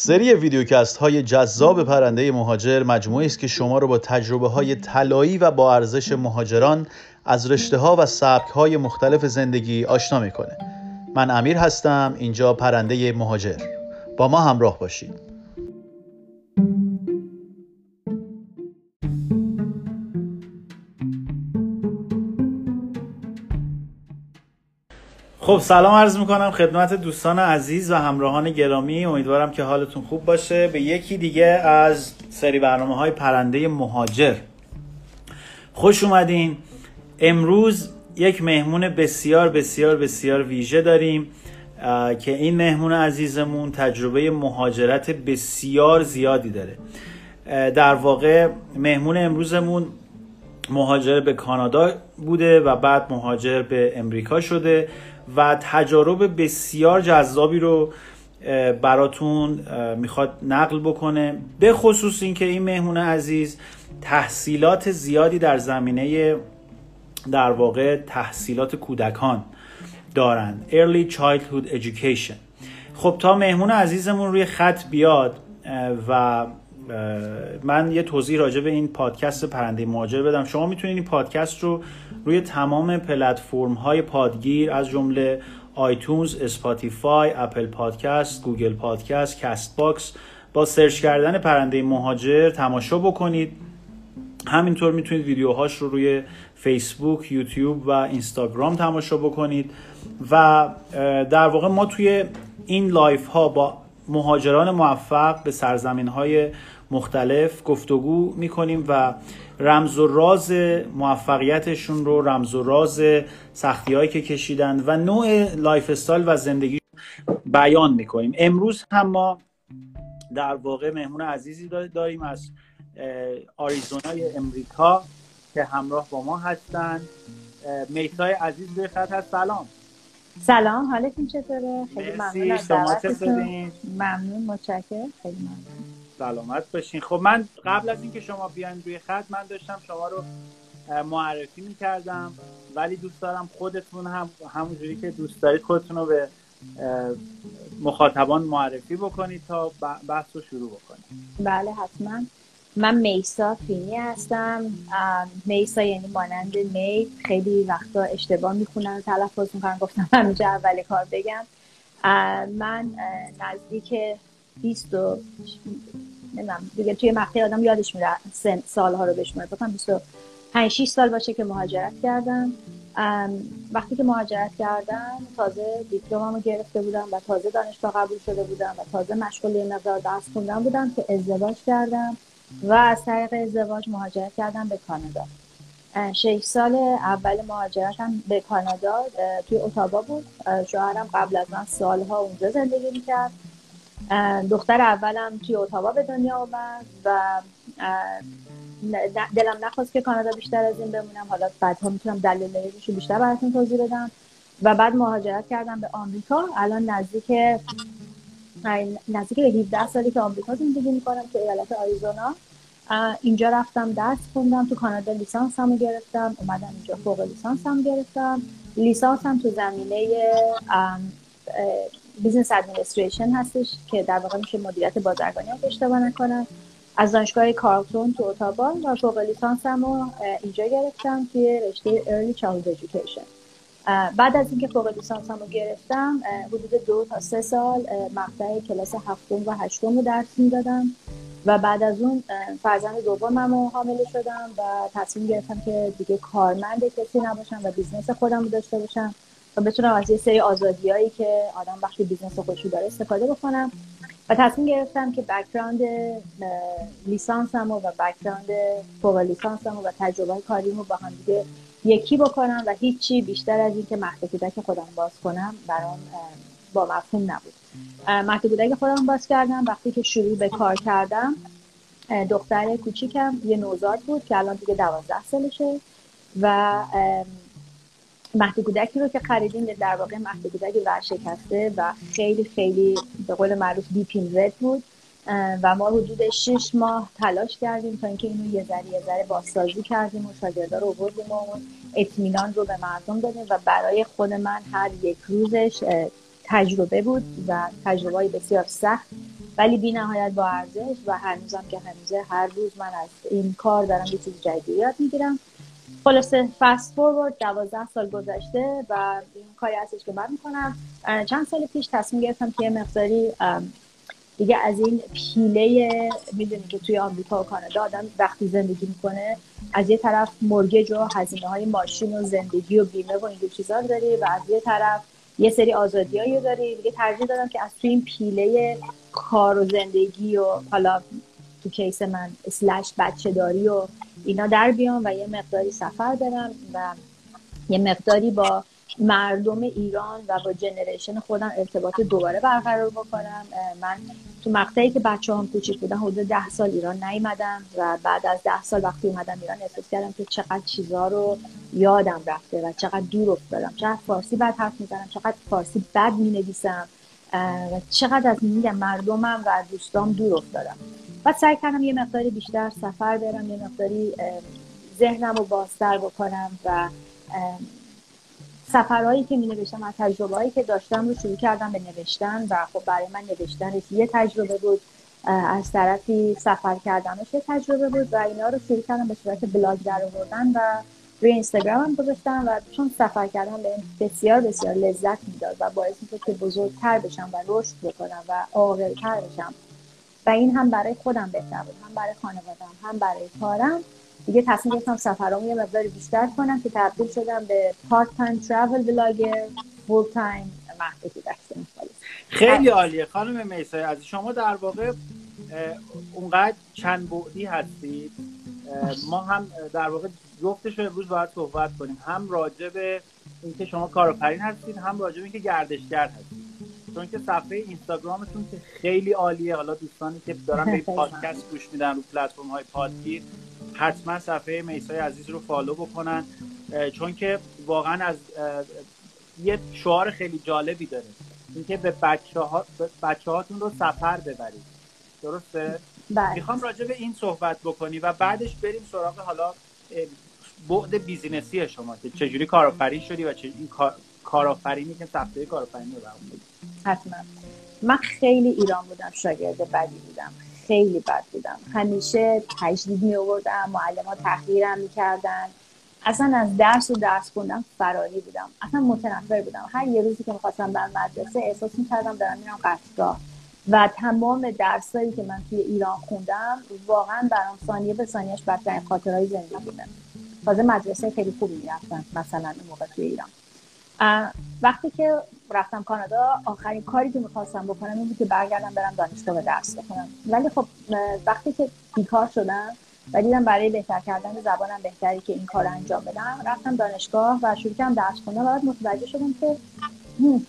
سری ویدیوکست های جذاب پرنده مهاجر مجموعه است که شما رو با تجربه های طلایی و با ارزش مهاجران از رشته ها و سبک های مختلف زندگی آشنا می‌کنه. من امیر هستم اینجا پرنده مهاجر. با ما همراه باشید. خب سلام عرض می‌کنم خدمت دوستان عزیز و همراهان گرامی. امیدوارم که حالتون خوب باشه. به یکی دیگه از سری برنامه های پرنده مهاجر خوش اومدین. امروز یک مهمون بسیار بسیار بسیار ویژه داریم که این مهمون عزیزمون تجربه مهاجرت بسیار زیادی داره. در واقع مهمون امروزمون مهاجر به کانادا بوده و بعد مهاجر به امریکا شده. و تجارب بسیار جذابی رو براتون می‌خواد نقل بکنه. به خصوص اینکه این مهمون عزیز تحصیلات زیادی در زمینه در واقع تحصیلات کودکان دارند. Early Childhood Education. خب تا مهمون عزیزمون روی خط بیاد و من یه توضیح راجع به این پادکست پرنده مهاجر بدم. شما می‌تونید این پادکست رو روی تمام پلتفرم های پادگیر از جمله iTunes، Spotify، Apple Podcast، Google Podcast، Castbox با سرچ کردن پرنده مهاجر تماشا بکنید. همینطور می‌تونید ویدیوهاش رو روی فیسبوک، یوتیوب و اینستاگرام تماشا بکنید. و در واقع ما توی این live ها با مهاجران موفق به سرزمین های مختلف گفتگو می‌کنیم و رمز و راز موفقیتشون رو رمز و راز سختی هایی که کشیدن و نوع lifestyle و زندگی بیان می‌کنیم. امروز هم ما در واقع مهمون عزیزی داریم از آریزونای امریکا که همراه با ما هستن. میتای عزیز به خط هست. سلام. سلام حالتون چطوره؟ خیلی ممنون از دعوتتون. ممنون متشکرم. خیلی ممنون. سلامت باشین. خب من قبل از اینکه شما بیاین روی خط من داشتم شما رو معرفی می‌کردم ولی دوست دارم خودتون هم همونجوری که دوست دارید خودتون رو به مخاطبان معرفی بکنید تا بحث رو شروع بکنید. بله حتما. من میسا فینی هستم. میسا یعنی مانند می. خیلی وقتا اشتباه می‌خونن تلفظ می‌کنن گفتم همینجا اول کار بگم. من نزدیک 20 و نمی‌دونم دیگه توی مقطع آدم یادش میره سن سالها رو بشماره بکنم 25 6 سال باشه که مهاجرت کردم. وقتی که مهاجرت کردم تازه دیپلممو گرفته بودم و تازه دانشگاه قبول شده بودم و تازه مشغول یه مقدار درس خوندن بودم که ازدواج کردم. و از طریق ازدواج مهاجرت کردم به کانادا. شش سال اول مهاجرتم به کانادا توی اتابا بود. شوهرم قبل از من سالها اونجا زندگی می‌کرد. دختر اولم توی اتاوا به دنیا آمد و دلم نخواست که کانادا بیشتر از این بمونم. حالا بعدها می‌تونم دلیلش رو بیشتر براتون توضیح بدم. و بعد مهاجرت کردم به آمریکا. الان نزدیک نزدیک به 17 سالی که آمریکا زندگی می‌کنم تو ایالت آریزونا. اینجا رفتم درس خوندم تو کانادا لیسانس هم گرفتم اومدم اینجا فوق لیسانس هم گرفتم. لیسانس هم تو زمینه business administration هستش که در واقع میشه مدیریت بازرگانی اگه اشتباه نکنم. از دانشگاه کارلتون تو اتاوا و فوق لیسانسم رو اینجا گرفتم توی رشته Early Childhood Education. بعد از اینکه فوق لیسانسم رو گرفتم حدود دو تا سه سال مقطع کلاس هفتم و هشتم رو درس می‌دادم. و بعد از اون فرزند دومم رو حامله شدم و تصمیم گرفتم که دیگه کارمند کسی نباشم و business خودم رو داشته باشم و بتونم از یه سری آزادیایی که آدم وقتی business خودشو داره استفاده بکنم. و تصمیم گرفتم که background لیسانسم و background فوق لیسانسم و تجربه کاریمو با هم دیگه یکی بکنم و هیچی بیشتر از اینکه مهد کودک خودم باز کنم برام با مفهوم نبود. مهد کودک خودم باز کردم. وقتی که شروع به کار کردم دختر کوچیکم یه نوزاد بود که الان دیگه دوازده سالشه و مهد کودکی رو که خریدیم در واقع مهد کودک ورشکسته و خیلی خیلی به قول معروف رد بود. و ما حدود 6 ماه تلاش کردیم تا اینکه اینو یه ذره یه ذره بازسازی کردیم و شاگردا رو آوردیم و اطمینان رو به مردم دادیم و برای خود من هر یک روزش تجربه بود و تجربه بسیار سخت ولی بی نهایت با ارزش و هنوزم که هنوزه هر روز من از این کار دارم یه چیز جدید یاد می‌گیرم. خلاصه فست فورورد دوازده سال گذشته و این کاری هستش که من می‌کنم. چند سال پیش تصمیم گرفتم که یه مقداری دیگه از این پیله می‌دونی که توی آمریکا و کانادا آدم وقتی زندگی می‌کنه از یه طرف مرگج و هزینه های ماشین و زندگی و بیمه و اینجور چیزا داری و از یه طرف یه سری آزادی رو داری. دیگه ترجیح دادم که از توی این پیله کار و زندگی و حالا تو کیس من اسلش بچه داری و اینا در بیام و یه مقداری سفر برم و یه مقداری با مردم ایران و با جنریشن خودم ارتباط دوباره برقرار بکنم. من تو مقطعی که بچه هم کوچیک بودن حدود ده سال ایران نیومدم و بعد از ده سال وقتی اومدم ایران احساس کردم که چقدر چیزا رو یادم رفته و چقدر دور افتادم. چقدر فارسی بد حرف می‌زنم چقدر فارسی بد می‌نویسم و چقدر از میگم مردمم و دوستام دور افتادم. بعد سعی کردم یه مقداری بیشتر سفر برم یه مقداری ذهنم رو بازتر بکنم و سفرهایی که می نوشتم از تجربه هایی که داشتم رو شروع کردم به نوشتن و خب برای من نوشتن یه تجربه بود. از طرفی سفر کردنش یه تجربه بود و اینا رو شروع کردم به صورت بلاگ در آوردن و روی اینستاگرام هم گذاشتم و چون سفر کردم به بسیار بسیار لذت می‌داد و باعث می‌شد که بزرگتر بشم و رشد بکنم و عاقلتر بشم. و این هم برای خودم بهتر بود هم برای خانوادم هم برای کارم. دیگه تصمیم گرفتم سفرامو یه مقدار بیشتر کنم که تبدیل شدم به part-time travel blogger full-time خیلی عالیه خانم میسای از شما در واقع اونقدر چند بعدی هستید ما هم در واقع جفتش رو امروز باید صحبت کنیم. هم راجع به اینکه شما کارآفرین هستید هم راجع به اینکه گردشگر هستید. چون که صفحه اینستاگرامتون که خیلی عالیه. حالا دوستانی که دارن به پادکست گوش میدن رو پلتفرم های پادگیر حتما صفحه میسای عزیز رو فالو بکنن چون که واقعا از یه شعار خیلی جالبی داره. اینکه به بچه, ها، بچه هاتون رو سفر ببرید. درسته؟ بله. می‌خوام راجع به این صحبت بکنی و بعدش بریم سراغ حالا بعد بیزینسی شما که چجوری کارآفرین شدی و چه این کارآفرینی که صفحه کارآفرینی رو حتما. من خیلی ایران بودم شاگرد بدی بودم. خیلی بد بودم. همیشه تجدید می آوردم معلم ها تحقیرم می‌کردن. اصلا از درس و درس خوندم فراری بودم. اصلا متنفر بودم. هر یه روزی که می‌خواستم برم مدرسه احساس می‌کردم دارم میرم قصدگاه و تمام درسایی که من توی ایران خوندم واقعا برام ثانیه به ثانیهش بدترین خاطرهای زندگی بودن تازه مدرسه خیلی خوبی می‌رفتم مثلا اون موقع توی ایران. وقتی که رفتم کانادا. آخرین کاری که می‌خواستم بکنم این بود که برگردم برم دانشگاه و درس بخونم. ولی خب وقتی که بیکار شدم و دیدم برای بهتر کردن زبانم بهتری که این کار انجام بدم رفتم دانشگاه و شروع کردم درس خوندن. و بعد متوجه شدم که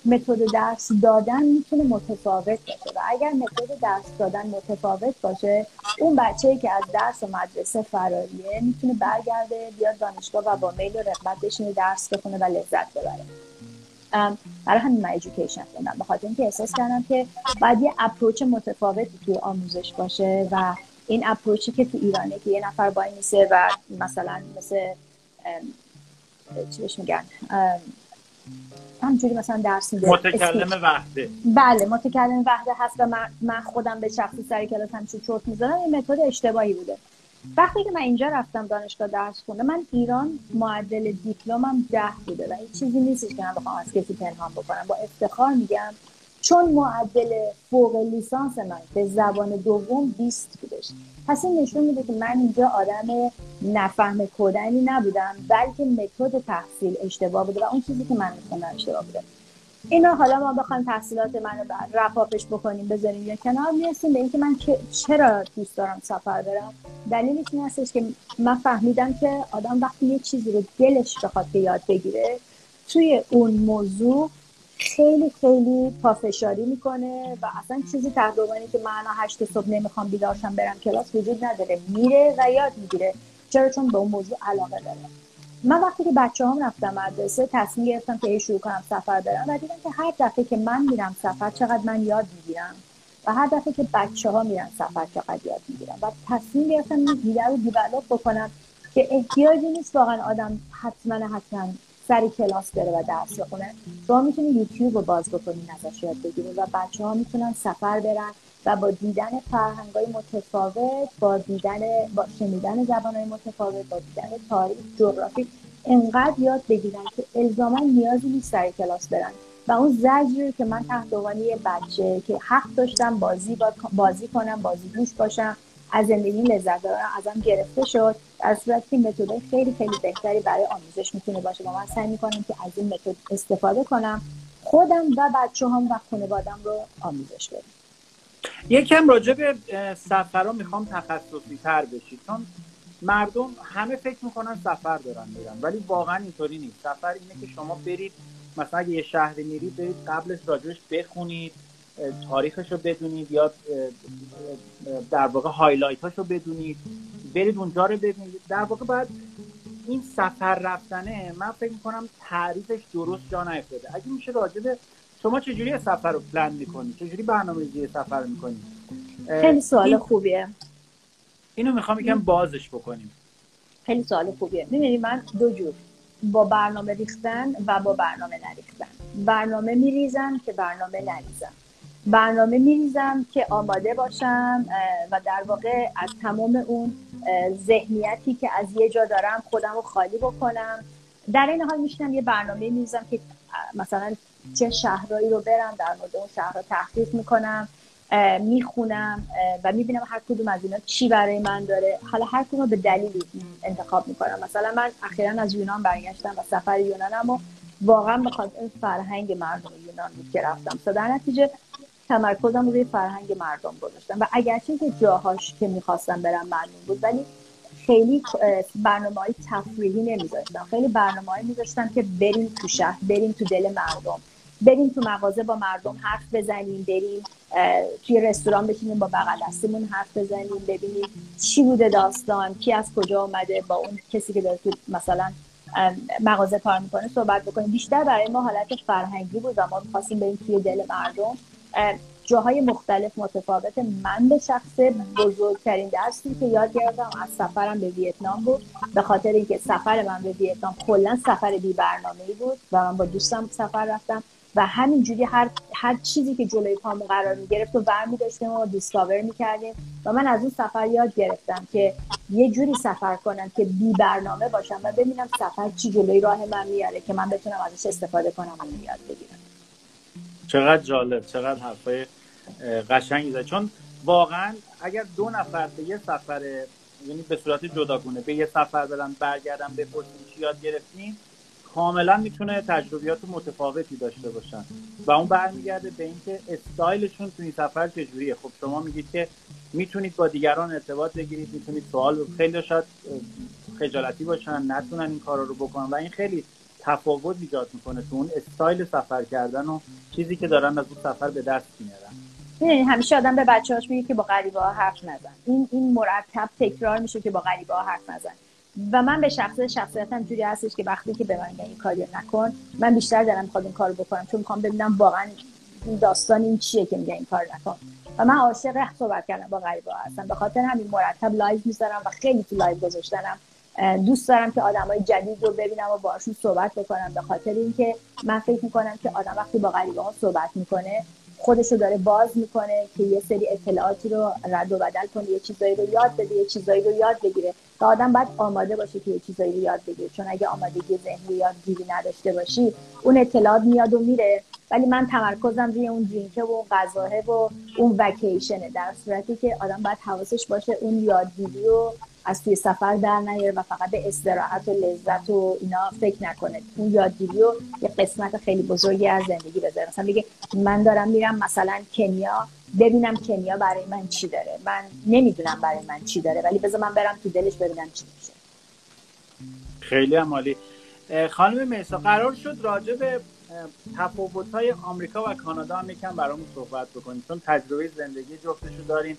متد درس دادن می‌تونه متفاوت باشه و اگر متد درس دادن متفاوت باشه اون بچه که از درس و مدرسه فراریه می‌تونه برگرده بیاد دانشگاه و با میل و رغبت بشینه درس بخونه و لذت ببره. برای همین من ایژوکیشن خوندم. به خاطر اینکه احساس کردم که باید یه اپروچ متفاوتی توی آموزش باشه و این اپروچی که تو ایرانه که یه نفر با میسه و مثلا مثل چی بهش میگن؟ همجوری مثلا درس میده. متکلم وحده. بله متکلم وحده هست و من خودم به شخصی سری کلاس همیشه چرت می‌زنم این متد اشتباهی بوده. وقتی که من اینجا رفتم دانشگاه درس خونده من ایران معدل دیپلمم ده بوده و این چیزی نیستش که من بخوام از کسی پنهان بکنم. با افتخار میگم چون معدل فوق لیسانس من به زبان دوم 20 بودش. پس این نشون میده که من اینجا آدم نفهم کودنی نبودم بلکه متد تحصیل اشتباه بوده و اون چیزی که من میخوندم اشتباه بوده. اینا حالا ما بخوایم تحصیلات منو رفاپش بکنیم بذاریم یا کنار می‌رسیم به اینکه من چرا دوست دارم سفر برم؟ دلیلش این هستش که من فهمیدم که آدم وقتی یه چیزی رو دلش بخواد که یاد بگیره توی اون موضوع خیلی خیلی پافشاری می‌کنه و اصلا چیزی تقریبانی که من هشت صبح نمی‌خوام بیدارشم برم کلاس وجود نداره. میره و یاد می‌گیره چرا؟ چون به اون موضوع علاقه داره. من وقتی که بچه هم رفتم مدرسه تصمیم گرفتم که شروع کنم سفر برم و دیدم که هر دفعه که من میرم سفر چقدر من یاد می‌گیرم و هر دفعه که بچه ها میرن سفر چقدر یاد می‌گیرم. و تصمیم گرفتم این دیده رو دیولوب بکنم که احتیاجی نیست واقعا آدم حتما حتما سر کلاس بره و درس بخونه. شما می‌تونید یوتیوب رو باز بکنید ازش یاد بگیرید و بچه ها می‌تونن سفر برن. و با دیدن فرهنگ های متفاوت با دیدن با شنیدن زبان های متفاوت با دیدن تاریخ جغرافی انقدر یاد بگیرن که الزاما نیازی نیست سر کلاس برن. و اون زجری که من تحت عنوان بچه که حق داشتم بازی بازی کنم بازی گوش باشم از زندگی لذت دارم ازم گرفته شد. در صورت که متد خیلی خیلی بهتری برای آموزش می‌تونه باشه. و من سعی می‌کنم که از این متد استفاده کنم خودم و بچه هم و خانوادم رو آموزش بدم. یکم راجع به سفر می‌خوام تخصصی تر بشید چون مردم همه فکر می‌کنن سفر دارن میرن ولی واقعا اینطوری نیست. سفر اینه که شما برید مثلا اگه یه شهری میرید برید قبلش راجعش بخونید تاریخش رو بدونید یا در واقع هایلایت رو بدونید برید اونجا رو ببینید. در واقع باید این سفر رفتنه من فکر می‌کنم تعریفش درست جا نیفتاده اگه میشه راجع به شما چجوری سفر رو پلن می‌کنید چجوری برنامه ریزی سفر می‌کنید خیلی سوال خوبیه. اینو می‌خوام یکم بازش بکنیم. خیلی سوال خوبیه. می‌دونی من دو جور. با برنامه ریختن و با برنامه نریختن. برنامه میریزم که برنامه نریزم. برنامه میریزم که آماده باشم و در واقع از تمام اون ذهنیتی که از یه جا دارم خودم رو خالی بکنم. در این حال میشنم یه برنامه میریزم که مثلا چه شهرهایی رو برم در مورد اون شهر رو تحقیق می‌کنم می‌خونم و می‌بینم هر کدوم از اینا چی برای من داره. حالا هر کدوم به دلیلی انتخاب می‌کنم. مثلا من اخیرا از یونان برگشتم و سفر یونانم و واقعا بخواد این فرهنگ مردم یونان بود که رفتم. در نتیجه تمرکزم روی فرهنگ مردم گذاشتم. و اگرچه که جاهاش که می‌خواستم برم معلوم بود ولی خیلی برنامه های تفریحی نمیذاشتم. خیلی برنامه های میذاشتم که بریم تو شهر بریم تو دل مردم. بریم تو مغازه با مردم حرف بزنیم بریم توی رستوران بشینیم با بغل دستمون حرف بزنیم ببینیم چی بوده داستان کی از کجا آمده با اون کسی که داره تو مثلا مغازه کار می‌کنه صحبت بکنیم. بیشتر برای ما حالت فرهنگی بود و ما خواستیم بریم توی دل مردم. جاهای مختلف متفاوت. من به شخص بزرگترین درسی که یاد گرفتم از سفرم به ویتنام بود. به خاطر اینکه سفر من به ویتنام کلا سفر بی برنامه بود و من با دوستم سفر رفتم و همینجوری هر هر چیزی که جلوی پامون قرار می گرفت و برمی داشتیم و discover می کردیم و من از اون سفر یاد گرفتم که یه جوری سفر کنم که بی برنامه باشم و ببینم سفر چی جلوی راه من میاره که من بتونم ازش استفاده کنم و یاد بگیرم. چقدر جالب چقدر حرفای قشنگی زد چون واقعا اگر دو نفر به یه سفر یعنی به صورت جداگونه به یه سفر برن برگردن بپرسیم چی یاد گرفتیم کاملا می‌تونه تجربیات متفاوتی داشته باشن. و اون برمیگرده به اینکه استایلشون تو این سفر چجوریه. خب شما میگید که می‌تونید با دیگران ارتباط بگیرید می‌تونید سوال خیلی شاید خجالتی باشن نتونن این کارا رو بکنن. و این خیلی تفاوت ایجاد می‌کنه تو اون استایل سفر کردن و چیزی که دارن از اون سفر به دست میارن. همیشه آدم به بچه‌هاش میگه که با غریبه ها حرف نزن. این این مرتب تکرار میشه که با غریبه ها حرف نزن. و من به شخص شخصیتم جوری هستش که وقتی که به من این کاری نکن من بیشتر دارم می‌خواد این کارو بکنم چون می‌خوام ببینم واقعا این داستان این چیه که میگه این کار نکن. و من عاشق صحبت کردم با غریبه هستم. به خاطر همین مرتب live می‌ذارم و خیلی تو live گذاشتنم. دوست دارم که آدمای جدید رو ببینم و باشون صحبت بکنم. به خاطر اینکه من فکر می‌کنم که آدم وقتی با غریبه ها صحبت می‌کنه خودش رو داره باز می‌کنه که یه سری اطلاعاتی رو رد و بدل کنه یه چیزایی رو یاد بده یه چیزایی رو یاد بگیره. و آدم باید آماده باشه که یه چیزایی رو یاد بگیره. چون اگه آمادگی ذهنی یادگیری نداشته باشی اون اطلاعات میاد و میره. ولی من تمرکزم روی اون درینکه و اون غذاه و اون وکیشنه در صورتی که آدم باید حواسش باشه اون یادگیری رو از توی سفر در نیاره و فقط به استراحت و لذت و اینا فکر نکنه. اون یادگیری و یه قسمت خیلی بزرگی از زندگی بذاره. مثلا بگه من دارم میرم مثلا کنیا ببینم کنیا برای من چی داره. من نمی‌دونم برای من چی داره ولی بذار من برم تو دلش ببینم چی میشه. خیلی عمالی خانم میسا قرار شد راجع به تفاوت های آمریکا و کانادا هم یکم برامون صحبت بکنیم چون تجربه زندگی جفتشو داریم.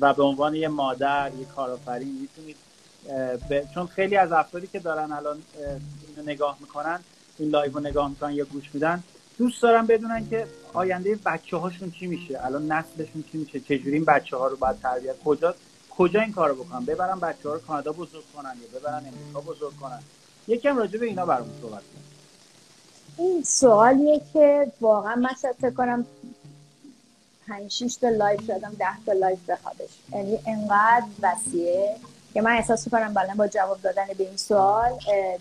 و به عنوان یه مادر یه کارآفرین می‌تونید چون خیلی از افرادی که دارن الان اینو نگاه می‌کنن این live رو نگاه می‌کنن یا گوش میدن دوست دارم بدونن که آینده بچه هاشون چی میشه الان نسلشون چی میشه چجوری این بچه ها رو باید تربیت کجا کجا این کارو بکنن؟ ببرن بچه ها رو کانادا بزرگ کنن یا ببرن امریکا بزرگ کنن؟ یکم راجع به اینا برامون صحبت کنن این سوالیه که واقعا من فکر کنم 5 6 تا live شاید 10 تا live بخوادش یعنی انقدر وسیعه که من احساس کنم بالا با جواب دادن به این سوال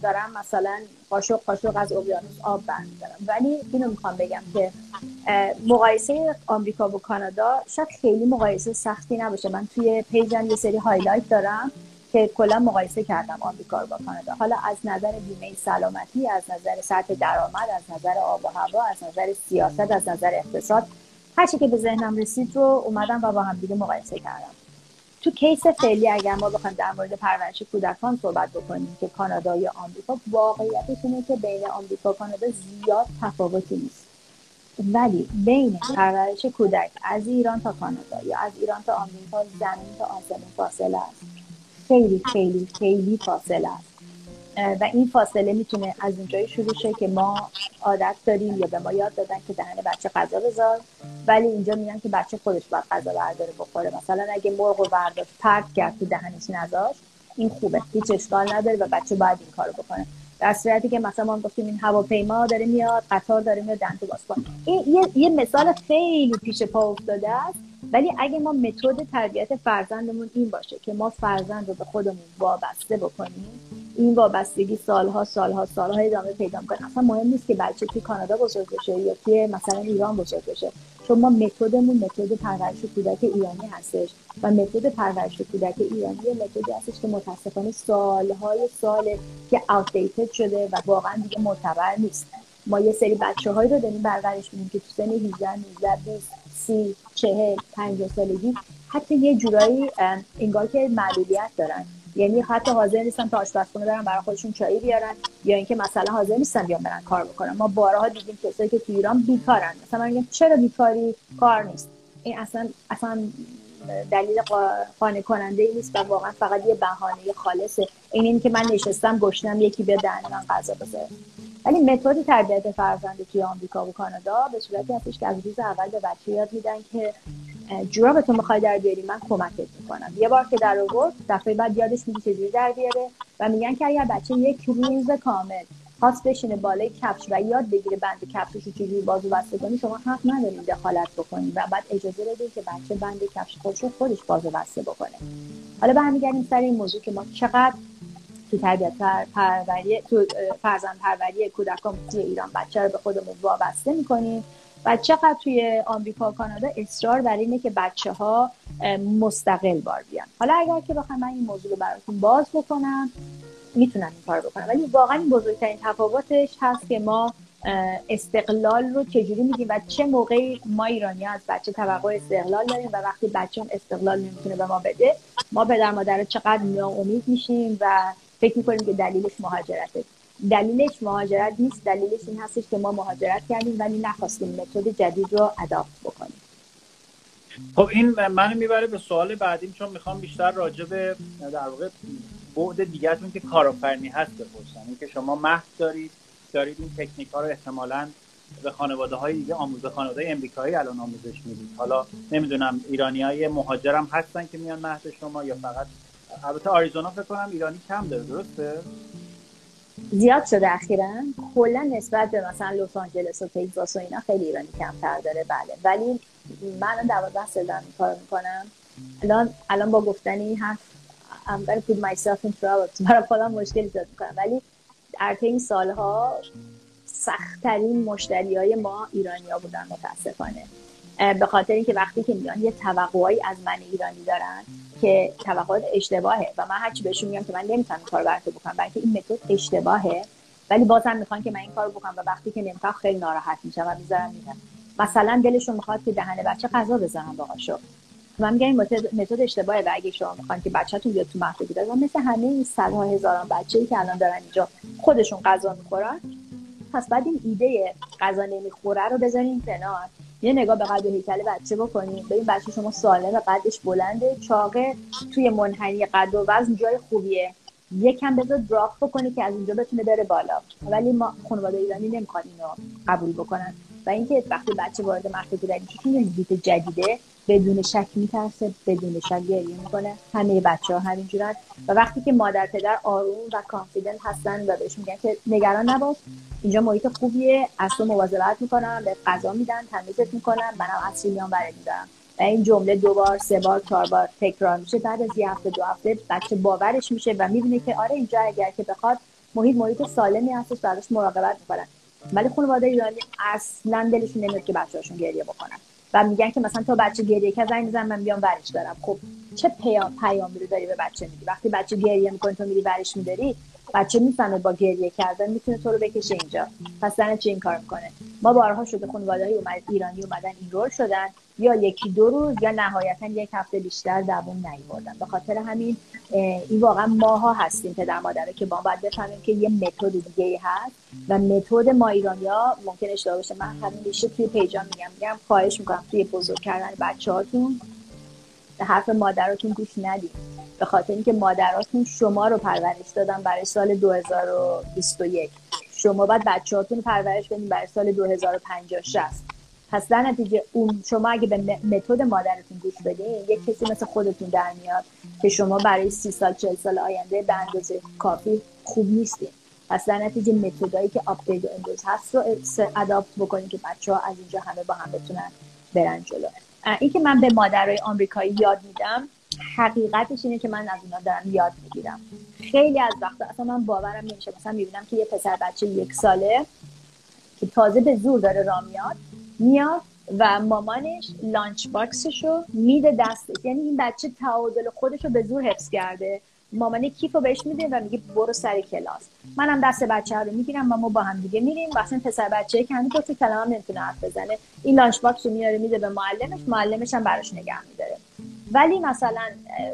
دارم مثلا قاشق قاشق از اقیانوس آب برمیدارم. ولی اینو می‌خوام بگم که مقایسه آمریکا و کانادا شاید خیلی مقایسه سختی نباشه. من توی page م یه سری highlight دارم که کلا مقایسه کردم آمریکا رو با کانادا. حالا از نظر بیمه سلامتی از نظر سطح درآمد از نظر آب و هوا از نظر سیاست از نظر اقتصاد هر که به ذهنم رسید رو اومدم و با هم دیگه مقایسه کردم. تو کیس فعلی اگر ما بخوایم در مورد پرورش کودکان صحبت بکنیم که کانادا یا آمریکا واقعیتش اینه که بین آمریکا و کانادا زیاد تفاوتی نیست. ولی بین پرورش کودک از ایران تا کانادا یا از ایران تا آمریکا زمین تا آسمون فاصله است. خیلی خیلی خیلی فاصله است. و این فاصله می‌تونه از اونجایی شروع شه که ما عادت داریم یا به ما یاد دادن که دهن بچه غذا بذار. ولی اینجا میگن که بچه خودش باید غذا برداره بخوره. مثلا اگه مرغ و برداشت پرت کرد تو دهنش نذاش این خوبه. هیچ اشکال نداره و بچه باید این کارو بکنه. در صورتی که مثلا ما گفتیم این هواپیما داره میاد قطار داره میاد دنتو باز این یه،, یه مثال خیلی پیش پا افتاده است. ولی اگه ما متد تربیت فرزندمون این باشه که ما فرزند رو به خودمون وابسته بکنیم این وابستگی سالها سالها سالها ادامه پیدا می‌کنه. اصلا مهم نیست که بچه توی کانادا بزرگ بشه یا توی مثلا ایران بزرگ بشه. چون ما متدمون متد پرورش کودک ایرانی هستش و متد پرورش کودک ایرانی متدی هستش که متاسفانه سالهای سال که آوتدیتد شده و واقعا دیگه معتبر نیست. ما یه سری بچه هایی رو داریم پرورش میدیم که تو سن 18 19 20 30 40 50 سالگی حتی یه جورایی انگار که معلولیت دارن. یعنی حتی حاضر نیستن تا آشپزخونه برن برای خودشون چایی بیارن یا اینکه مثلا حاضر نیستن بیان برن کار بکنن. ما بارها دیدیم کسایی که تو ایران بیکارن. مثلا میگن چرا بیکاری؟ کار نیست. این اصلا اصلا دلیل قانع کننده ای نیست و واقعا فقط یه بهانه خالصه این این که من نشستم گشنم یکی بیا دهن من غذا بذاره. ولی متد تربیت فرزند توی آمریکا و کانادا به صورتی هستش که از روز اول به بچه یاد میدن که جورابتو می‌خوای در بیاری من کمکت می‌کنم. یه بار که در آورد دفعه بعد یادش میگی چجوری در بیاره و میگن که اگر بچه یک روز کامل خواست بشینه بالای کفش و یاد بگیره بند کفشش رو چجوری بازو بسته کنی شما حق ندارید دخالت بکنید و بعد اجازه بدید که بچه بند کفش خودش رو خودش بازو بسته بکنه. حالا برمیگردیم سر این موضوع که ما چقدر تو تربیت پروری تو فرزند پروری کودکان توی ایران بچه رو به خودمون وابسته می‌کنیم. و چقدر توی آمریکا و کانادا اصرار بر اینه که بچه ها مستقل بار بیان. حالا اگر که بخوام من این موضوع رو براتون باز بکنم می‌تونم این کار بکنم. ولی واقعا این بزرگترین تفاوتش هست که ما استقلال رو چجوری میگیم و چه موقعی ما ایرانی از بچه توقع استقلال داریم و وقتی بچه استقلال نمی‌تونه به ما بده ما پدر مادر چقدر ناامید میشیم و فکر می‌کنیم که دلیلش مهاجرته. دلیلش مهاجرت نیست. دلیلش این هستش که ما مهاجرت کردیم ولی نخواستیم متد جدید رو اداپت بکنیم. خب این منو می‌بره به سوال بعدیم چون می‌خوام بیشتر راجع به در واقع بعد دیگرتون که کارآفرینی هست بپرسم که شما مهد دارید دارید این تکنیک ها رو احتمالاً به خانواده های دیگه آموزه خانواده امریکایی الان آموزش می‌دید. حالا نمی‌دونم ایرانی های مهاجرم هستن که میان مهد شما یا فقط البته آریزونا فکر کنم ایرانی کم داره درسته؟ زیاد شده اخیرا. کلا نسبت به مثلا لس آنجلس و تگزاس و اینا خیلی ایرانی کمتر داره. بله. ولی من الان 12 سال دارم کار می‌کنم. الان الان با گفتن این حرف I'm gonna put myself in trouble. برای خودم مشکل ایجاد می‌کنم. ولی در این سالها سختترین مشتری های ما ایرانیا بودن متاسفانه. به خاطر اینکه وقتی که میان یه توقعی از من ایرانی دارن که توقعات اشتباهه و من هرچی بهشون میگم که من نمی‌تونم کار براتون بکنم بلکه این متد اشتباهه ولی بازم می‌خوان که من این کارو بکنم و وقتی که نمی‌تونم خیلی ناراحت میشم و می‌ذارم میگم مثلا دلشون می‌خواد که دهن بچه غذا بزنم باهاشو. من میگم این متد اشتباهه و اگه شما می‌خوان که بچه‌تون بیاد تو مهد و مثل همه این صدها هزاران بچه‌ای که الان دارن اینجا خودشون غذا می‌خورن پس بعد این ایده غذا نمی‌خوره رو بذارین کنار. یه نگاه به قد و هیکل بچه بکنید ببین بچه شما سالم قدش بلنده. چاقه توی منحنی قد و وزن جای خوبیه. یکم بذار دراف بکنه که از اینجا بتونه بره بالا. ولی ما خانواده ایرانی نمی‌خواد اینو قبول بکنن. و اینکه وقتی بچه وارد مهد کودک میشه چون ویزیت جدیده؟ بدون شک میترسه بدون شک گریه می‌کنه. همه بچه ها همینجورن و وقتی که مادر پدر آروم و کانفیدنت هستن و بهش میگن که نگران نباش اینجا محیط خوبیه. از تو مواظبت می‌کنن به غذا میدن تمیزت می‌کنن. منم از میان برای میدارم؟ و این جمله دو بار سه بار چهار بار تکرار میشه. بعد از یه هفته دو هفته بچه باورش میشه و می‌بینه که آره اینجا اگر که بخواد محیط محیط سالمی هستش بعدش مراقبت می‌کنن ولی خانواده ایرانی اصلا دلشون نمیاد که بچه‌هاشون گریه بکنن. و میگن که مثلا تو بچه گریه که زنگ بزن من بیام ورش دارم. خب چه پیام پیامی رو داری به بچه میدی؟ وقتی بچه گریه می‌کنه تو میری ورش میداری بچه می‌فهمه با گریه کردن می‌تونه تو رو بکشه اینجا. پس زن چه این کار می‌کنه؟ ما بارها شده خانواده های اومد ایرانی اومدن این رول شدن. یا یکی دو روز یا نهایتا یک هفته بیشتر دووم نیوردن به خاطر همین این واقعا ماها هستیم پدر مادره که با باید بفهمیم که یه متد دیگه هست و متد ما ایرانیا ممکن اشتباه باشه. من همین میشه توی پیجا میگم. میگم خواهش می‌کنم توی بزرگ کردن بچه‌هاتون به حرف مادراتون گوش ندید. به خاطر اینکه مادراتون شما رو پرورش دادن برای سال 2021 شما باید بچه‌هاتون پرورش بدین برای سال 2050 60 پس در نتیجه اون شما اگه به متد مادرتون گوش بدین یک کسی مثل خودتون در میاد که شما برای سی سال چل سال آینده به اندازه کافی خوب نیستین. پس در نتیجه متدایی که update امروز هست رو adopt بکنین که بچه ها از اینجا همه با هم بتونن برن جلو. این که من به مادرای آمریکایی یاد میدم حقیقتش اینه که من از اونا دارم یاد می‌گیرم. خیلی از وقتا اصلا من باورم نمیشه. مثلا می‌بینم که یه پسر بچه یک ساله که تازه به زور داره را میاد میاد و مامانش lunch box ش رو میده دستش یعنی این بچه تعادل خودش رو به زور حفظ کرده. مامان کیف رو بهش میده و میگه برو سر کلاس. منم دست بچه رو می‌گیرم و ما با هم دیگه میریم. واسه پسر بچه که هنوز گفت کلام نمی‌تونه حرف بزنه. این lunch box رو میاره میده به معلمش. معلمش هم براش نگه میداره. ولی مثلا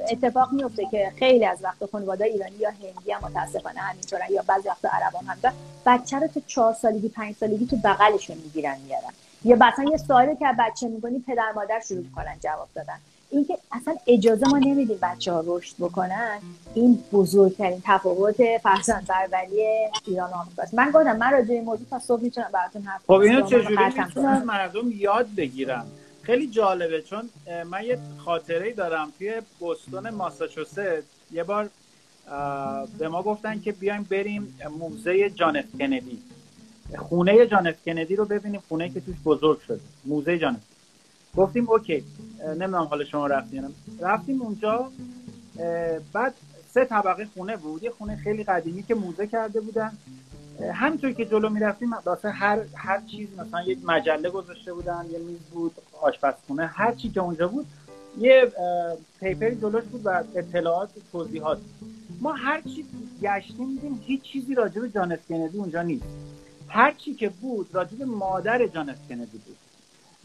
اتفاق میفته که خیلی از وقت خانواده ایرانی یا هندی هم متاسفانه همینطورن یا بعضی وقت عربان هم بچه رو تو چهار سالگی پنج سالگی تو بغلشون می‌گیرن میارن. یا مثلا یه سوالی که بچه می‌کنی پدر مادر شروع می‌کنن جواب دادن. اینکه اصلا اجازه ما نمیدیم بچه ها رشد بکنن. این بزرگترین تفاوت فرزند پروری ایران و آمریکاست. من گفتم من راجع این موضوع تا صبح می‌تونم براتون حرف خب اینو چجوری می‌تونن مردم یاد بگیرن خیلی جالبه چون من یه خاطره دارم توی بوستون ماساچوست. یه بار به ما گفتن که بیایم بریم موزه جان کندی. خونه جان کندی رو ببینیم خونه که توش بزرگ شده. موزه جان. گفتیم اوکی نمی‌دونم حالا شما رفتیم رفتیم اونجا بعد سه طبقه خونه بود. یه خونه خیلی قدیمی که موزه کرده بودن. همینطور که جلو می‌رفتیم واسه هر هر چیز مثلا یه مجله گذاشته بودن یه میز بود آشپزخونه هر چی که اونجا بود یه پیپری جلوش بود و اطلاعات توضیحات. ما هر چی گشتیم دیدیم هیچ چیزی راجع به جان کندی اونجا نیست. هر چی که بود راجع به مادر جان کندی بود.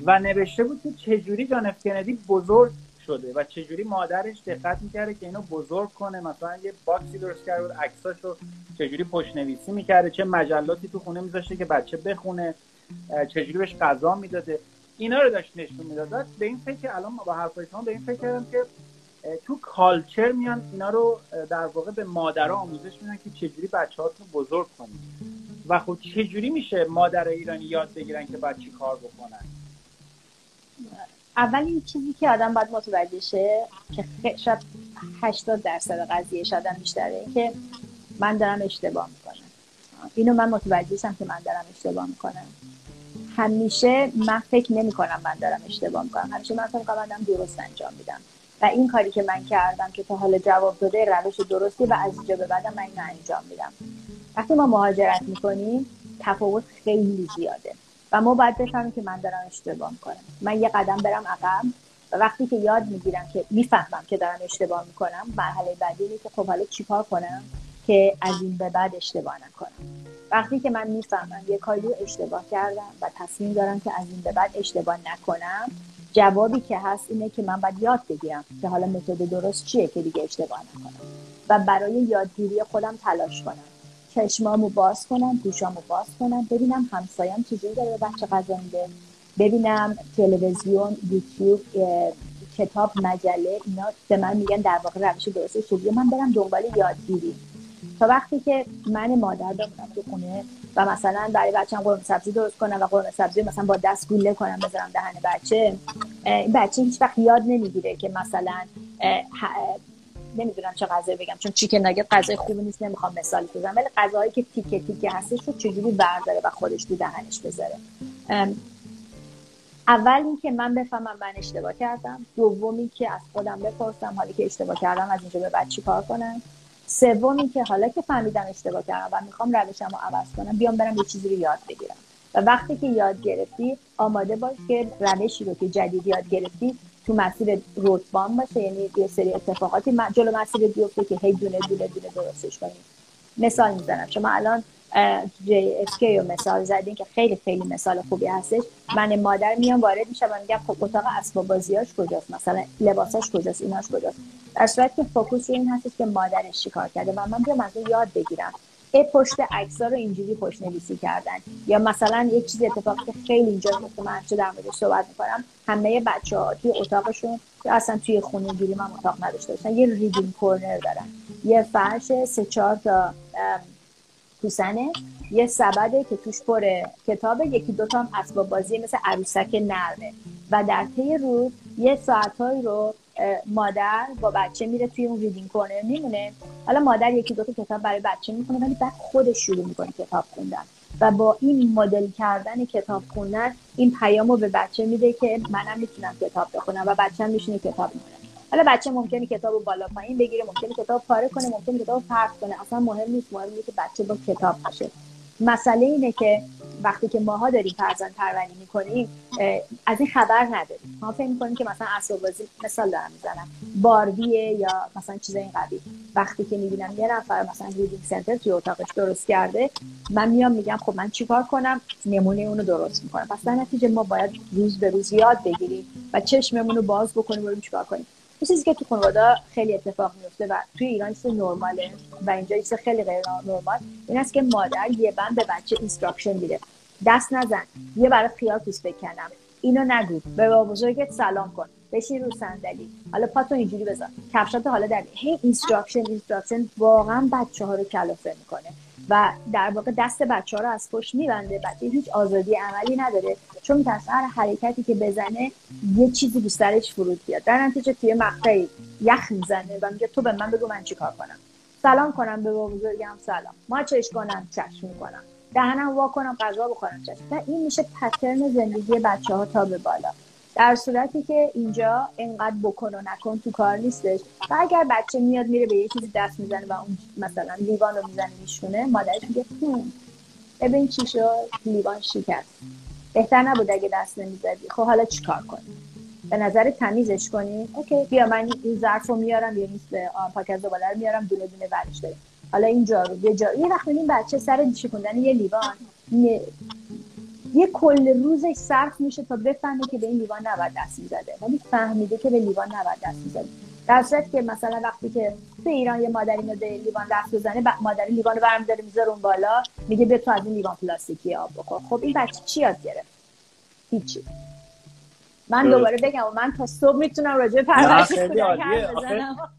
و نوشته بود که چجوری جان کندی بزرگ شده و چجوری مادرش دقت می‌کرده که اینو بزرگ کنه. مثلا یه باکسی درست کرده بود عکساشو چجوری پشت نویسی می‌کرده چه مجلاتی تو خونه میذاشته که بچه بخونه چجوری بهش غذا می‌داده. اینا رو داشت نشون می‌داد. به این فکر الان با حرفای شما به این فکر کردم که تو کالچر میان اینا رو در واقع به مادرها آموزش میدن که چجوری بچه رو بزرگ کنید و خب چجوری میشه مادر ایرانی یاد بگیرن که باید چی کار بکنن؟ اول این چیزی که آدم باید متوجه شه که شاید 80 درصد قضیه شاید بیشتره که من دارم اشتباه می‌کنم. اینو من متوجه شم که من دارم اشتباه می‌کنم. همیشه من فکر نمی کنم من دارم اشتباه می‌کنم. همیشه من فکر کنم درست انجام میدم. و این کاری که من کردم که تا حال جواب داده روش درستی و از اینجا به بعدم من اینو انجام میدم. وقتی ما مهاجرت می‌کنیم تفاوت خیلی زیاده. و ما باید بفهمیم که من دارم اشتباه می‌کنم. من یه قدم برم عقب و وقتی که یاد می‌گیرم که می‌فهمم که دارم اشتباه می‌کنم مرحله بعدی اینه که خب حالا چیکار کنم که از این به بعد اشتباه نکنم؟ وقتی که من می‌فهمم یه کاری رو اشتباه کردم و تصمیم دارم که از این به بعد اشتباه نکنم جوابی که هست اینه که من باید یاد بگیرم که حالا متد درست چیه که دیگه اشتباه نکنم. و برای یادگیری خودم تلاش کنم. چشمامو باز کنم گوشامو باز کنم ببینم همسایم چجوری داره بچه غذا میده. ببینم تلویزیون یوتیوب کتاب مجله اینا به من میگن در واقع روش درست چجوری من برم دنبال یادگیری. تا وقتی که من مادر بمونم تو خونه و مثلا برای بچه‌م قرمه سبزی درست کنم و قرمه سبزی مثلا با دست گوله کنم بذارم دهن بچه این بچه هیچ وقت یاد نمی‌گیره که مثلا نمی‌دونم چه غذایی بگم چون چیکن ناگت غذای خوبی نیست نمی‌خوام مثال بزنم. ولی غذاهایی که تیکه تیکه هستش رو چجوری برداره و خودش تو دهنش بذاره؟ اول اینکه من بفهمم من اشتباه کردم. دومی که از خودم بپرسم حالی که اشتباه کردم از اینجا به بعد چی کار کنم. سومی که حالا که فهمیدم اشتباه کردم و می‌خوام روشم رو عوض کنم بیام برم یه چیزی رو یاد بگیرم. و وقتی که یاد گرفتی آماده باش که روشی رو که جدید یاد گرفتی تو مسیر روتبان باشه یعنی یه سری اتفاقاتی جلو مسیر بیفته که هی دونه دونه دونه درستش کنیم. مثال می‌زنم. شما الان جی اس رو مثال زدین که خیلی خیلی مثال خوبی هستش. من مادر میام وارد میشم و میگم خب اتاق اسباب بازیاش کجاست؟ مثلا لباساش کجاست؟ ایناش کجاست؟ در صورت که focus این هستش که مادرش چیکار کرده؟ و من بیام از یاد بگیرم. ای پشت عکس رو اینجوری پشت نویسی کردن. یا مثلا یک چیز اتفاقی که خیلی اینجا که من چه در موردش صحبت می‌کنم همه بچه ها توی اتاقشون یا اصلا توی خونه گیریم اتاق نداشته باشن یه reading corner دارن. یه فرش سه چهار تا کوسنه یه سبده که توش پر کتابه یکی دوتا هم اسباب بازی مثل عروسک نرمه. و در طی روز یه ساعتهایی رو مادر با بچه میره توی اون reading corner میمونه. حالا مادر یکی دو تا کتاب برای بچه می‌کنه ولی بعد خودش شروع می‌کنه کتاب خوندن. و با این مدل کردن کتاب خوندن این پیام رو به بچه میده که منم می‌تونم کتاب بخونم و بچه هم میشونه کتاب می‌کنه حالا بچه ممکنه کتاب رو بالا پایین بگیره ممکنه کتاب پاره کنه ممکنه کتاب پرت کنه. اصلا مهم نیست مهم نیست که بچه با کتاب باشه. مسئله اینه که وقتی که ماها داریم فرزند پروری می‌کنیم از این خبر نداریم. ما فکر می‌کنیم که مثلا اسباب بازی مثال دارم می‌زنم بارویه یا مثلا چیز این قبیل. وقتی که می‌بینم یه نفر مثلا reading center توی اتاقش درست کرده من میام میگم خب من چیکار کنم؟ نمونه اونو درست می‌کنم. پس در نتیجه ما باید روز به روز یاد بگیریم و چشممون رو باز بکنیم و چیکار کنیم. یه چیزی که تو خانواده خیلی اتفاق میفته و توی ایران چیز نرماله و اینجا چیز خیلی غیر نرمال این است که مادر یه بند به بچه instruction میده. دست نزن. یه برای خیال توس بکنم. اینو نگو. به بابا بزرگت سلام کن. بشین رو صندلی. حالا پاتو اینجوری بذار. کفشات حالا در هی instruction instruction واقعا بچه ها رو کلافه می‌کنه. و در واقع دست بچه ها رو از پشت میبنده. بچه هیچ آزادی عملی نداره. چون میترسه هر حرکتی که بزنه یه چیزی رو سرش فرود بیاد. در نتیجه توی مقطعی یخ می‌زنه و میگه تو به من بگو من چیکار کنم. سلام کنم به بزرگم سلام. ماچش کنم چشم می‌کنم. دهنم وا کنم غذا بخورم چشم. این میشه pattern زندگی بچه ها تا به بالا. در صورتی که اینجا انقدر بکن و نکن تو کار نیستش. و اگر بچه میاد میره به یه چیزی دست می‌زنه و اون مثلا لیوان رو می‌زنه میشونه مادرش میگه ببین چی شد؟ لیوان شکست. بهتر نبود اگه دست نمی‌زدی. خب حالا چیکار کنی به نظر تمیزش کنی اوکی بیا من این ظرف رو میارم یا نیست پاکت زباله رو میارم دونه دونه ورش داریم. حالا این جارو یه جارو یه وقت این بچه سر شکوندن یه لیوان یه کل روزش صرف میشه تا بفهمه که به این لیوان نباید دست می‌زده. ولی فهمیده که به لیوان نباید دست می‌زده. در صورت که مثلا وقتی که تو ایران یه مادری به لیوان دست بزنه مادر لیوان رو برمیداره می‌ذاره اون بالا میگه به تو از این لیوان پلاستیکی آب بخور. خب این بچه چی یاد گرفت؟ هیچی. من دوباره بگم و من تا صبح می‌تونم راجع پرورش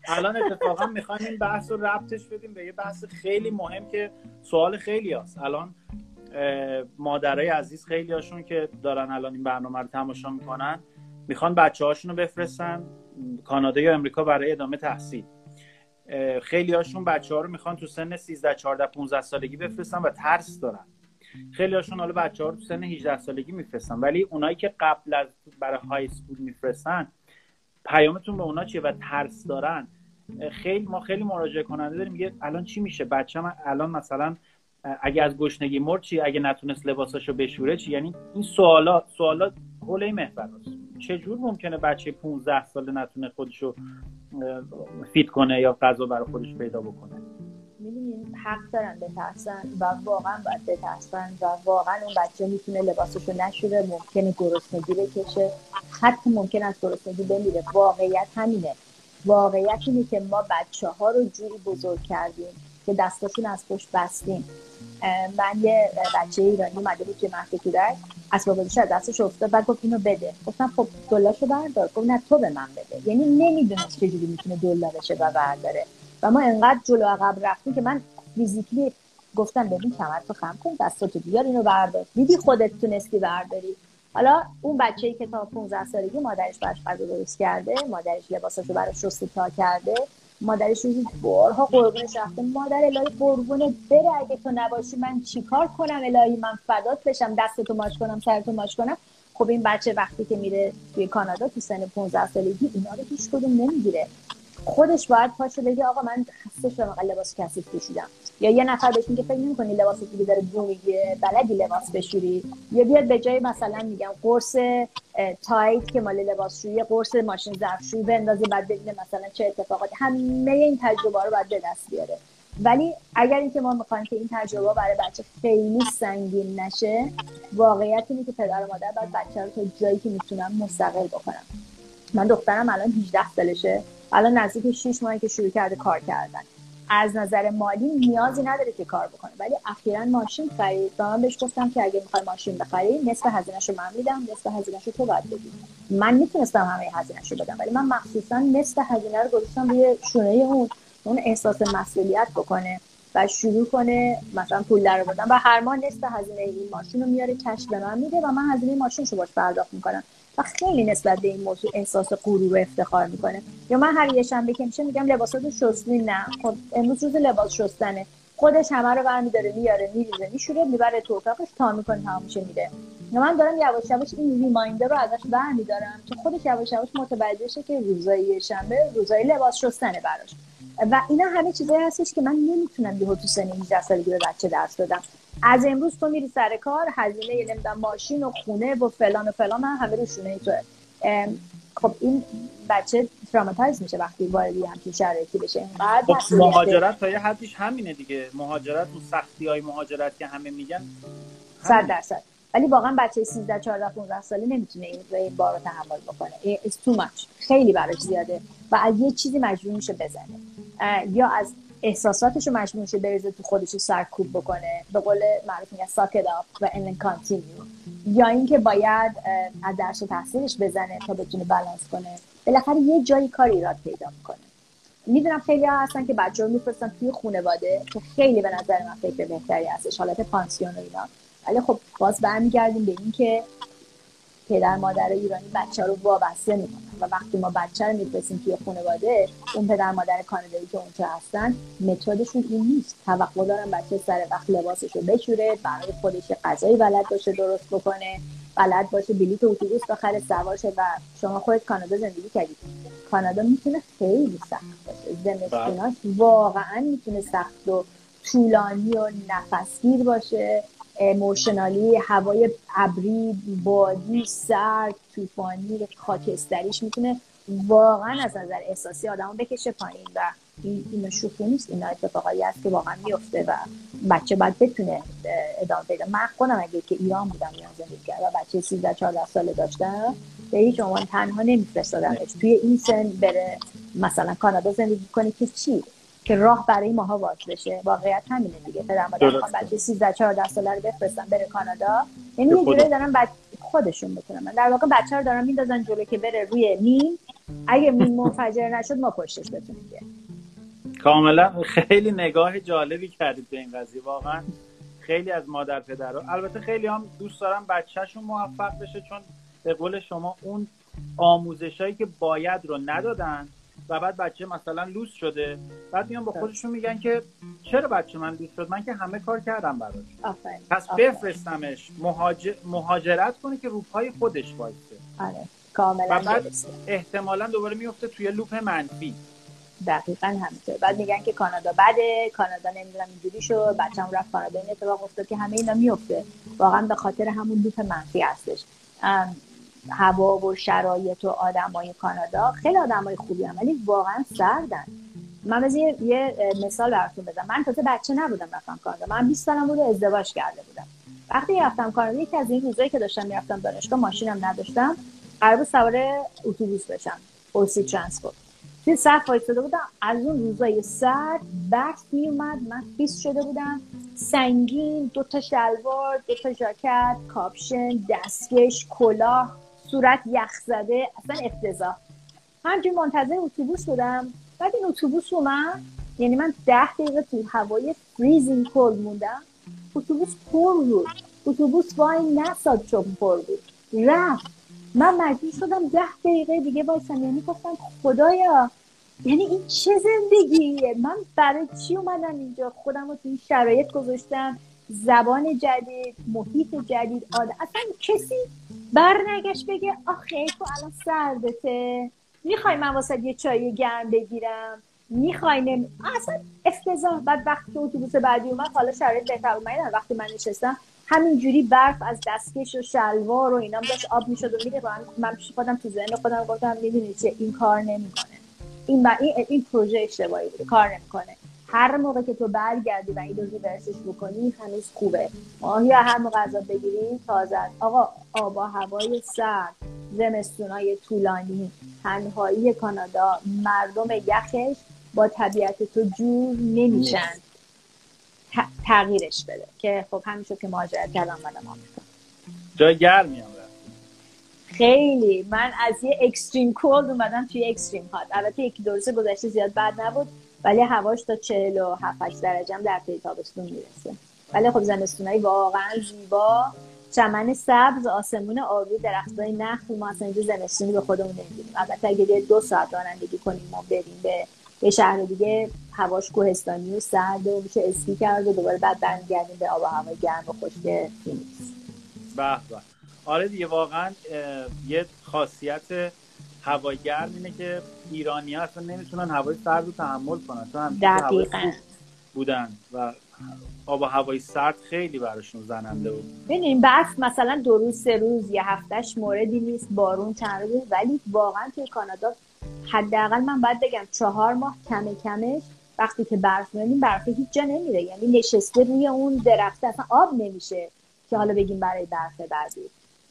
الان اتفاقا می‌خوایم این بحث رو ربطش بدیم به یه بحث خیلی مهم که سوال خیلی هست الان مادرای عزیز خیلی هاشون که دارن الان این برنامه رو تماشا می‌کنن می‌خوان بچه هاشون رو بفرستن. کانادا یا امریکا برای ادامه تحصیل. خیلی هاشون بچه ها رو می‌خوان تو سن 13 14 15 سالگی بفرستن و ترس دارن. خیلی هاشون حالا بچه ها رو تو سن 18 سالگی میفرستن. ولی اونایی که قبل از برای های سکول میفرستن پیامتون به اونا چیه و ترس دارن؟ خیلی ما خیلی مراجعه کننده داریم. میگه الان چی میشه؟ بچه الان مثلا اگه از گشنگی مرد چی؟ اگه نتونست لباساشو بشوره چی؟ یعنی این سوالا سوالا حوله محور چجور ممکنه بچه 15 ساله نتونه خودشو فیت کنه یا غذا برای خودش پیدا بکنه؟ می‌دونین حق دارن بترسن و واقعا باید بترسن و واقعا اون بچه می‌تونه لباسشو نشوره ممکنه گرسنگی بکشه. حتی ممکن از گرسنگی بمیره. واقعیت همینه. واقعیت اینه که ما بچه ها رو جوری بزرگ کردیم که دستاشون از پشت بستیم. من یه بچه ایرانی اومده بود که مهد کودک. اسباب بازیش از دستش افتاد بعد گفت اینو بده. گفتم خب دلاشو بردار. گفت نه تو به من بده. یعنی نمی‌دونست چجوری می‌تونه دلا بشه و برداره و ما انقدر جلو عقب رفتیم که من فیزیکلی گفتم ببین کمرتو خم کن دستاتو بیار اینو بردار. دیدی خودت تونستی برداری؟ حالا اون بچه ای که تا 15 سالگی مادرش براش غذا درست کرده مادرش لباساشو براش شسته تا کرده مادرش روزی بارها قربونش رفته. مادر الهی قربونه بره اگه تو نباشی من چیکار کنم الهی؟ من فدات بشم دستتو ماچ کنم سرتو ماچ کنم. خب این بچه وقتی که میره توی کانادا تو سن 15 سالگی اینا رو هیچ کدوم نمی‌گیره. خودش باید پاشه بگه آقا من خسته شدم لباس کثیف پوشیدم. یا یه نفر بهش میگه فکر نمی‌کنی لباس دیگه داره بو می‌گیره بلدی لباس بشوری؟ یا بیاد به جای مثلا میگم قرص تایت که مال لباسشویی قرص ماشین ظرفشویی بندازی بعد ببینه مثلا چه اتفاقاتی. همه این تجربه رو باید به دست بیاره. ولی اگر اینکه ما می‌خوایم که این تجربه برای بچه خیلی سنگین نشه واقعیت اینه که پدر و مادر باید بچه رو تا جایی که می‌تونم مستقل بکنم من دخترم الان 18 سالشه. الان نزدیک 6 ماهی که شروع کرده کار کردن. از نظر مالی نیازی نداره که کار بکنه. ولی اخیرا ماشین خرید. و من بهش گفتم که اگه می‌خوای ماشین بخری نصف هزینهش رو من میدم نصف هزینهش رو تو باید بدی. من می‌تونستم همه هزینهش رو بدم ولی من مخصوصا نصف هزینه رو گذاشتم روی شونه اون اون احساس مسئولیت بکنه و شروع کنه مثلا پول در بدن و هر ماه نصف هزینه این ماشین رو میاره کش به من میده و من هزینه ماشین رو باش پرداخت می‌کنم. و خیلی نسبت به این موضوع احساس غرور و افتخار می‌کنه. یا من هر یه شنبه که میشه میگم لباساتو شستی نه. خب امروز روز لباس شستنه. خودش همه رو برمیداره میاره میریزه میشوره می‌بره تو اتاقش تا می‌کنه تمام میشه میره من دارم یواش یواش این ریمایندر رو ازش برمیدارم که خودش یواش یواش متوجه شه که روزای شنبه روزای لباس شستنه براش. و اینا همه چیزایی هستش که من نمی‌تونم یهو تو سن 18 سالگی به بچه درس بدم. از امروز تو میری سر کار هزینه نمی‌دونم ماشین و خونه و فلان و فلان هم همه رو شونه تو. خب این بچه تراماتایز میشه وقتی واردی همچین شرایطی بشه. خب مهاجرت تا یه حدیش همینه دیگه. مهاجرت اون سختی های مهاجرت که همه میگن صد درصد. ولی واقعا بچه 13 14 15 ساله نمی‌تونه این این بار رو تحمل بکنه. It's too much. خیلی براش زیاده. و از یه چیزی مجبور میشه بزنه. یا از احساساتش رو میشه بریزه تو خودش رو سرکوب بکنه. به قول معروف میگن suck it up and continue یا اینکه باید از درس تحصیلش بزنه تا بتونه بالانس کنه. بالاخره یه جایی کار ایراد پیدا می‌کنه. می‌دونم خیلی ها هستن که بچه رو میفرستن توی خانواده. که خیلی به نظر من فکر بهتری هستش. حالت پانسیون و اینا. ولی خب باز برمیگردیم به این که پدر مادر ایرانی بچه رو وابسته می‌کنن. و وقتی ما بچه رو میفرستیم توی خانواده اون پدر مادر کانادایی که اونجا هستن متدشون این نیست. توقع دارن بچه سر وقت لباسش رو بشوره برای خودش غذایی بلد باشه درست بکنه. بلد باشه بلیط اتوبوس بخره سوارشه و شما خودت کانادا زندگی کردید کانادا می‌تونه خیلی سخت باشه. زمستوناش واقعا می‌تونه سخت و طولانی و نفسگیر باشه. اموشنالی هوای ابری بادی سرد طوفانی خاکستریش می‌تونه واقعا از نظر احساسی آدمو بکشه پایین و این شوخی نیست. اینا اتفاقایی هست که واقعا میفته و بچه باید بتونه ادامه پیدا من خودم اگه که ایران بودم ایران زندگی کرد و بچه 13 14 ساله داشتم به هیچ عنوان تنها نمیفرستادمش. توی این سن بره مثلا کانادا زندگی کنه که چی؟ که راه برای ماها باز بشه. واقعیت همینه دیگه. پدر مادر بچه 13 14 ساله رو بفرستن بره کانادا. یعنی یه جوری دارن بچ... خودشون بتونن. در واقع بچه رو دارن میندازن جلو که بره روی مین. اگه مین منفجر نشد ما پشتش بتونیم کاملا خیلی نگاه جالبی کردید به این قضیه. واقعا خیلی از مادر پدر البته خیلی هم دوست دارم بچهشون موفق بشه چون به قول شما اون آموزشایی که باید رو ندادن و بعد بچه مثلا لوس شده. بعد میان با خودشون میگن که چرا بچه من لوس شد؟ من که همه کار کردم براش. پس بفرستمش. مهاجرت کنه که روپای خودش وایسه. آره. کاملا و بعد احتمالا دوباره میفته توی لوپ منفی. دقیقا همینطور. بعد میگن که کانادا بده کانادا نمی‌دونم اینجوری شد. بچه‌م رفت کانادا این اتفاق افتاد که همه اینا میفته. واقعا به خاطر همون لوپ منفی هستش. هوا و شرایط و آدمای کانادا. خیلی آدمای خوبی هم ولی واقعا سردن. من از یه مثال براتون بزنم. من تازه بچه نبودم رفتم کانادا. من 20 سالم بود ازدواج کرده بودم. وقتی رفتم کانادا یکی از این روزایی که داشتم می‌رفتم دانشگاه ماشینم نداشتم قرار بود سوار اتوبوس بشم. اوسی ترانسپورت توی صف وایساده بودم. از اون روزای سرد برف میومد من خیس شده بودم. سنگین دو تا شلوار دو تا ژاکت کاپشن دستکش کلاه. صورت یخ زده اصلا افتضاح. همچنین منتظر اتوبوس بودم بعد این اتوبوس اومد یعنی من ده دقیقه تو هوای freezing cold موندم. اتوبوس پر بود. اتوبوس وای نساد چون پر بود. رفت. من مجبور شدم ده دقیقه دیگه بایستم یعنی گفتم خدایا یعنی این چه زندگیه؟ من برای چی اومدم اینجا؟ خودم رو تو این شرایط گذاشتم. زبان جدید محیط جدید آده اصلا کسی برنگشت بگه آخه تو الان سردته. می‌خوای من واسه یه چای گرم بگیرم؟ می‌خوای اصلا افتضاح. بعد وقتی اتوبوس بعدی اومد. حالا شرایط بهتر اومد وقتی من نشستم همینجوری برف از دستکش و شلوار و اینام داشت آب می‌شد و میره من پیش خودم تو ذهن خودم گفتم می‌دونی چه این کار نمی‌کنه. این این این پروژه اشتباهی بوده کار نمی‌کنه. هر موقع که تو برگردی و این رو ریورسش بکنی هنوز خوبه. ماهی هر موقع غذا بگیری تازه آقا آب و هوای سرد زمستونای طولانی تنهایی کانادا مردم یخش با طبیعت تو جور نمیشن. تغییرش بده. که خب همین شد که مهاجرت کردم منم آمریکا. جای گرمی هم خیلی. من از یه اکستریم کولد اومدم توی اکستریم هات البته یکی دو گذشته زیاد بد نبود. ولی هواش تا 47 درجه هم در طی تابستون می‌رسه. ولی خب زمستونایی واقعا زیبا. چمن سبز آسمون آبی درختای نخل ما اصلا اینجا زمستونی به خودمون نمی‌دونیم. البته اگه دو ساعت رانندگی کنیم ما بریم به یه شهر دیگه. هواش کوهستانی و سرد و میشه اسکی کرد و دوباره بعد برمیگردیم به آب و هوای گرم و خشک فینیکس. به آره دیگه واقعا یه خاصیت هوای گرم اینه که ایرانی ها اصلا نمی‌تونن هوای سرد رو تحمل کنن چون دقیقا. بودن و آب و هوای سرد خیلی براشون زننده بود. ببینیم بس مثلا دو روز سه روز یه هفتهش موردی نیست بارون چند روز ولی واقعا توی کانادا حداقل من باید بگم چهار ماه کم کمش وقتی که برف میاریم برف هیچ جا نمیره. یعنی نشسته روی اون درخت اصلا آب نمیشه که حالا بگیم برای برف بعدی.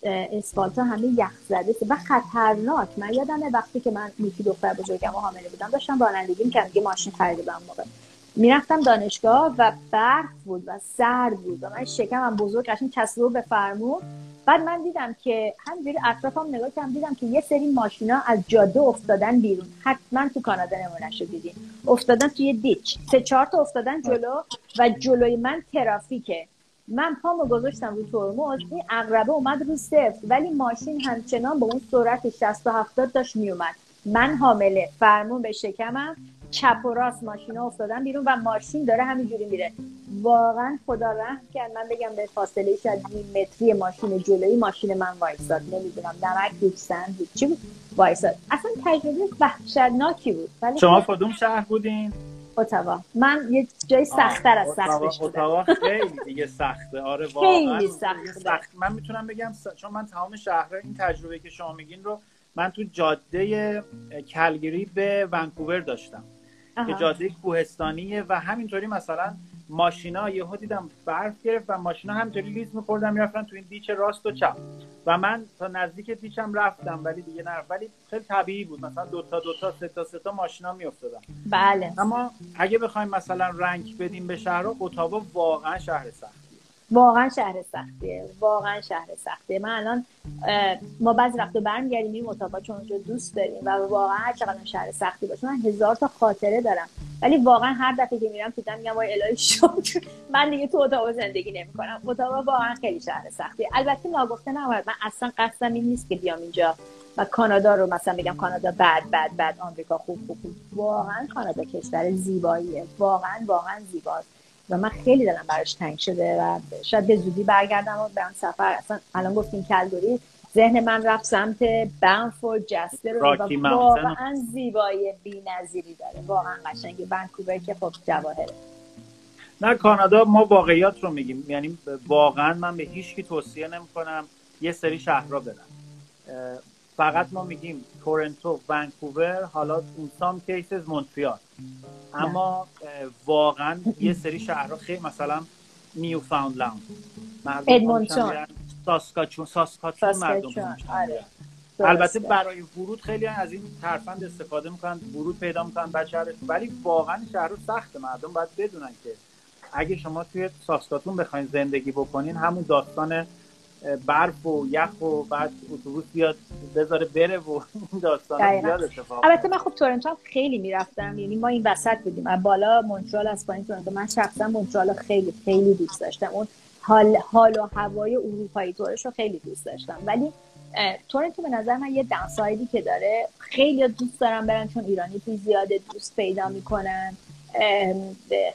اسفالت ها همه یخ زده. و خطرناک. من یادمه وقتی که من میکی دختر بزرگم و حامله بودم داشتم رانندگی می‌کردم. که ماشین خریده موقع. می‌رفتم دانشگاه و برف بود و سرد بود و من شکمم بزرگ قشنگ به فرمون بعد من دیدم که همینجوری اطرافم نگاه کردم دیدم که یه سری ماشینا از جاده افتادن بیرون. حتما تو کانادا نمونهشو دیدین. افتادن توی دیچ. سه چهار تا افتادن جلو و جلوی من ترافیکه. من پامو گذاشتم رو ترمز این اقربه اومد رو صفر. ولی ماشین همچنان با اون سرعت 60 و 70 داشت میومد. من حامله فرمون به شکمم چپ و راست ماشینا افتادن بیرون و ماشین داره همینجوری میره. واقعا خدا رحم کرد. من بگم به فاصله شاید نیم متری ماشین جلوی ماشین من وایساد نمی‌دونم نمک دوکسن چی بود؟ وایساد اصلا تجربه وحشتناکی بود. ولی شما خب. کدوم شهر بودین؟ اتاوا. من یه جای سختتر از سختش بودم. اتاوا خیلی دیگه سخته. آره واقعا. خیلی سخته. سخت. من می‌تونم بگم چون من تمام شهر این تجربه که شما میگین رو من تو جاده کلگری به ونکوور داشتم. که جاده کوهستانیه و همینطوری مثلا ماشینا یهو دیدم برف گرفت و ماشینا همینطوری لیز میخوردن می‌رفتن تو این دیچ راست و چپ. و من تا نزدیک دیچم رفتم ولی دیگه نه. ولی خیلی طبیعی بود. مثلا دو تا دو تا سه تا سه تا ماشینا میافتادن. بله. اما اگه بخوایم مثلا رنگ بدیم به شهر اتاوا واقعا شهر سخت. واقعا شهر سختیه. واقعا شهر سختیه. من الان ما بعضی وقتا برمیگردیم این اتاقا چون اونجا دوست داریم و واقعا هر چقدر شهر سختی باشه من هزار تا خاطره دارم. ولی واقعا هر دفعه که میرم تو میگم وای الهی شد. من دیگه تو اتاق زندگی نمی‌کنم. اتاق واقعا خیلی شهر سختیه. البته ناگفته نباید. من اصلا قصدم این نیست که بیام اینجا و کانادا رو مثلا بگم کانادا بد بد بد. آمریکا خوب خوب خوب. واقعا کانادا کشور زیباییه. واقعا واقعا زیباست. و من خیلی دلم براش تنگ شده و شاید به زودی برگردم و برم سفر. اصلا الان گفتیم کلگوری ذهن من رفت سمت بنفورد جستر رو و واقعا زیبایی بی نظیری داره. واقعا قشنگی ونکوور که خب جواهره. نه کانادا ما واقعیات رو میگیم. یعنی واقعا من به هیچ کی توصیه نمی‌کنم یه سری شهرها برم فقط ما میگیم تورنتو ونکوور حالا این سام کیسز مونتریال. اما واقعا یه سری شهرها خیلی مثلا نیو فاوندلند ادمونتون ساسکاچون ساسکاچون مردم آره. البته برای ورود خیلی از این ترفند استفاده می‌کنن ورود پیدا می‌کنن بچه ولی واقعا شهر سخت مردم باید بدونن که اگه شما توی ساسکاتون بخواین زندگی بکنین همون داستان برف و یخ و بعد اتوبوس بیاد بذاره بره و داستان زیاد اتفاق البته من خب تورنتو خیلی می‌رفتم. یعنی ما این وسط بودیم. از بالا مونترال از پایین تورنتو. من شخصا مونترال خیلی خیلی دوست داشتم. اون حال حال و هوای اروپایی طورش رو خیلی دوست داشتم. ولی تورنتو به نظر من یه دانسایدی که داره. خیلی دوست دارم برن چون ایرانی توی زیاده دوست پیدا می‌کنن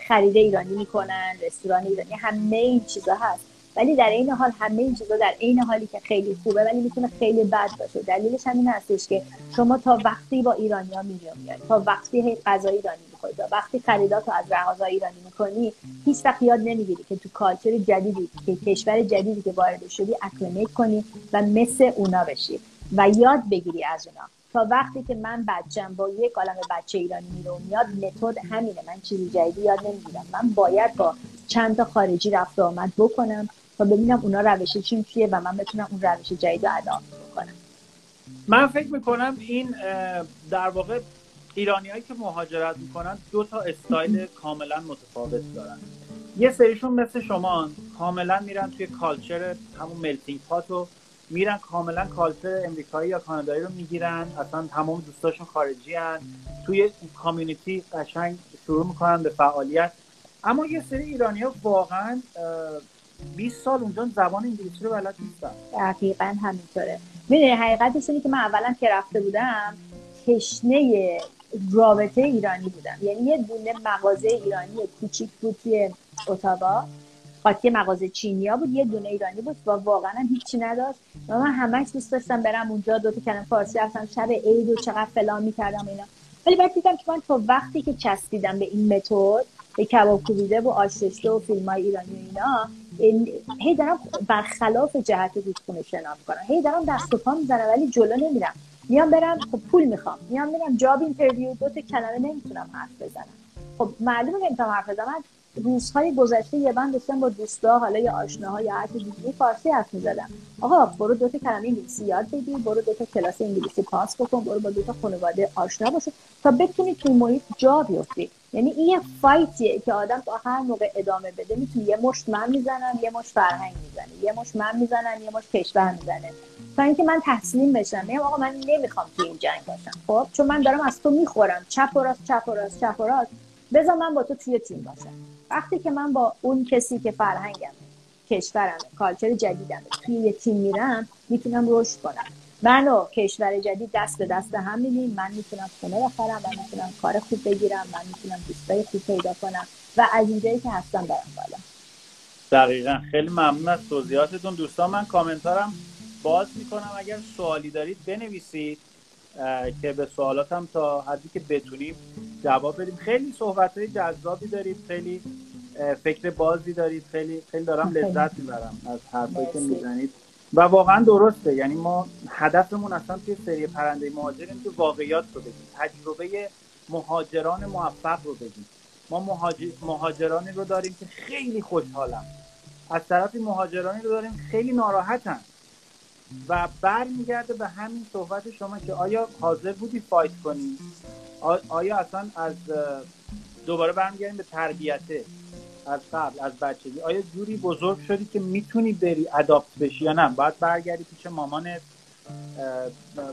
خرید ایرانی می‌کنن رستوران ایرانی همه این چیزا هست. ولی در این حال همه این چیزا در عین حالی که خیلی خوبه ولی می‌تونه خیلی بد باشه. دلیلش همین هستش که شما تا وقتی با ایرانیا میاد تا وقتی غذا ایرانی می‌خوری تا وقتی خریداتو از رهازا ایرانی می‌کنی هیچ وقت یاد نمی‌گیری که تو کالچر جدیدی که کشور جدیدی که وارد شدی اکلمیت کنی و مثل اونا بشی و یاد بگیری از اونا. تا وقتی که من بچم با یک عالم بچه ایرانی میره و میاد متد همینه. من چیزی جدیدی یاد نمی‌گیرم. من باید با چند تا خارجی رفت آمد بکنم. تا ببینم اونا روش چیم چیه و من بتونم اون روش جدید رو ادا کنم من فکر می‌کنم این در واقع ایرانیایی که مهاجرت می‌کنن دو تا استایل کاملا متفاوت دارن. یه سریشون مثل شما کاملا میرن توی culture همون melting pot رو میرن کاملا culture امریکایی یا کانادایی رو می‌گیرن. اصلا تمام دوستاشون خارجی هن. توی کامیونیتی قشنگ شروع می‌کنن به فعالیت. اما یه سری ایرانی ها واقعا 20 سال اونجا زبان انگلیسی رو بلد نیستن دقیقا همینطوره. می‌دونی حقیقتش اینه که من اولا که رفته بودم تشنه رابطه ایرانی بودم. یعنی یه دونه مغازه ایرانی کوچیک بود توی اتاوا قاطی مغازه چینیا بود یه دونه ایرانی بود و واقعا هیچی نداشت. و من همش دوست داشتم برم اونجا دو تا کلمه فارسی رفتم. شب عید و چقدر فلان می‌کردم اینا. ولی بعد دیدم که من تا وقتی که چسبیدم به این متد به کباب کوبیده و آش و فیلم های ایرانی و اینا هی دارم برخلاف جهت رودخونه شنا می‌کنم. هی دارم دست و پا می‌زنم ولی جلو نمیرم. میام برم خب پول می‌خوام. میام میرم job interview دو تا کلمه نمی‌تونم حرف بزنم. خب معلومه که نمی‌تونم حرف بزنم. روزهای گذشته یه بند داشتم با دوستا حالا یا آشناها یا هر دیگه فارسی حرف می‌زدم. آقا برو دو تا کلمه انگلیسی یاد بگیر برو دو تا کلاس انگلیسی پاس بکن برو با دو تا خانواده آشنا باشه تا بتونی تو محیط جا بیفتی. یعنی این یه فایتیه که آدم تا هر موقع ادامه بده می‌تونه یه مشت من می‌زنن یه مشت فرهنگ می‌زنه یه مشت من می‌زنن یه مشت کشور می‌زنه. تا اینکه من تسلیم بشم میگم آقا من نمی‌خوام تو این جنگ باشم خب؟ چون من دارم از تو می‌خورم. چپ و راست چپ و راست چپ و راست. بذار من با تو توی تیم باشم. وقتی که من با اون کسی که فرهنگم کشورم کالچر جدیدم توی یه تیم میرم می‌تونم رشد کنم. من و کشور جدید دست به دست هم میدیم. من می‌تونم خونه بخرم من می‌تونم کار خوب بگیرم من می‌تونم دوستای خوب پیدا کنم و از اینجایی که هستم برم بالا. دقیقا. خیلی ممنون از توضیحاتتون. دوستان من کامنتارم باز می‌کنم. اگر سوالی دارید بنویسید. که به سوالاتم تا حدی که بتونیم جواب بدیم. خیلی صحبت های جذابی دارید خیلی فکر بازی دارید خیلی خیلی دارم لذت می‌برم از حرفایی که می‌زنید. و واقعا درسته یعنی ما هدفمون اصلا توی سری پرنده مهاجریم که واقعیات رو بگیم تجربه مهاجران موفق رو بگیم ما مهاجر... مهاجرانی رو داریم که خیلی خوشحالن از طرفی مهاجرانی رو داریم خیلی ناراحتن. و برمیگرده به همین صحبت شما که آیا حاضر بودی فایت کنی؟ آیا اصلا از دوباره برمیگردیم به تربیته از قبل از بچگی؟ آیا جوری بزرگ شدی که می‌تونی بری adapt بشی یا نه؟ باید برگردی پیش مامانت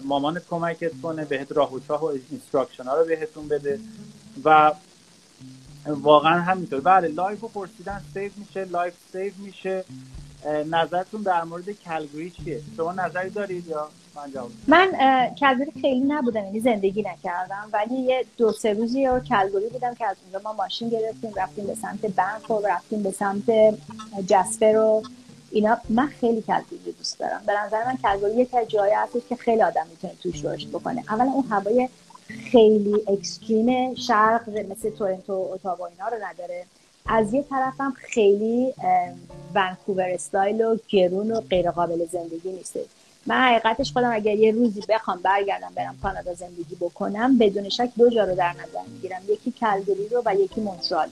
مامانت کمکت کنه بهت راه و چاه و instruction ها رو بهتون بده و واقعا همینطور. بله live رو پرسیدن save میشه live save میشه. نظرتون در مورد کلگوری چیه؟ شما نظری دارید یا من جواب من کلگوری خیلی نبودم یعنی زندگی نکردم ولی یه دو سه روزی رو کلگوری بودم که از اونجا ما ماشین گرفتیم رفتیم به سمت بنف و رفتیم به سمت جسپر و اینا من خیلی کلگوری دوست دارم. به نظر من کلگوری یک جایی هستش که خیلی آدم می‌تونه توش رشد بکنه. اولا اون هوای خیلی اکستریم شرق مثل تورنتو اوتاوا اینا رو نداره. از یه طرفم خیلی ونکوور استایل و گرون و غیر قابل زندگی نیست. من حقیقتش خودم اگر یه روزی بخوام برگردم برم کانادا زندگی بکنم بدون شک دو جا رو در نظر می‌گیرم. یکی کلگری رو و یکی مونترال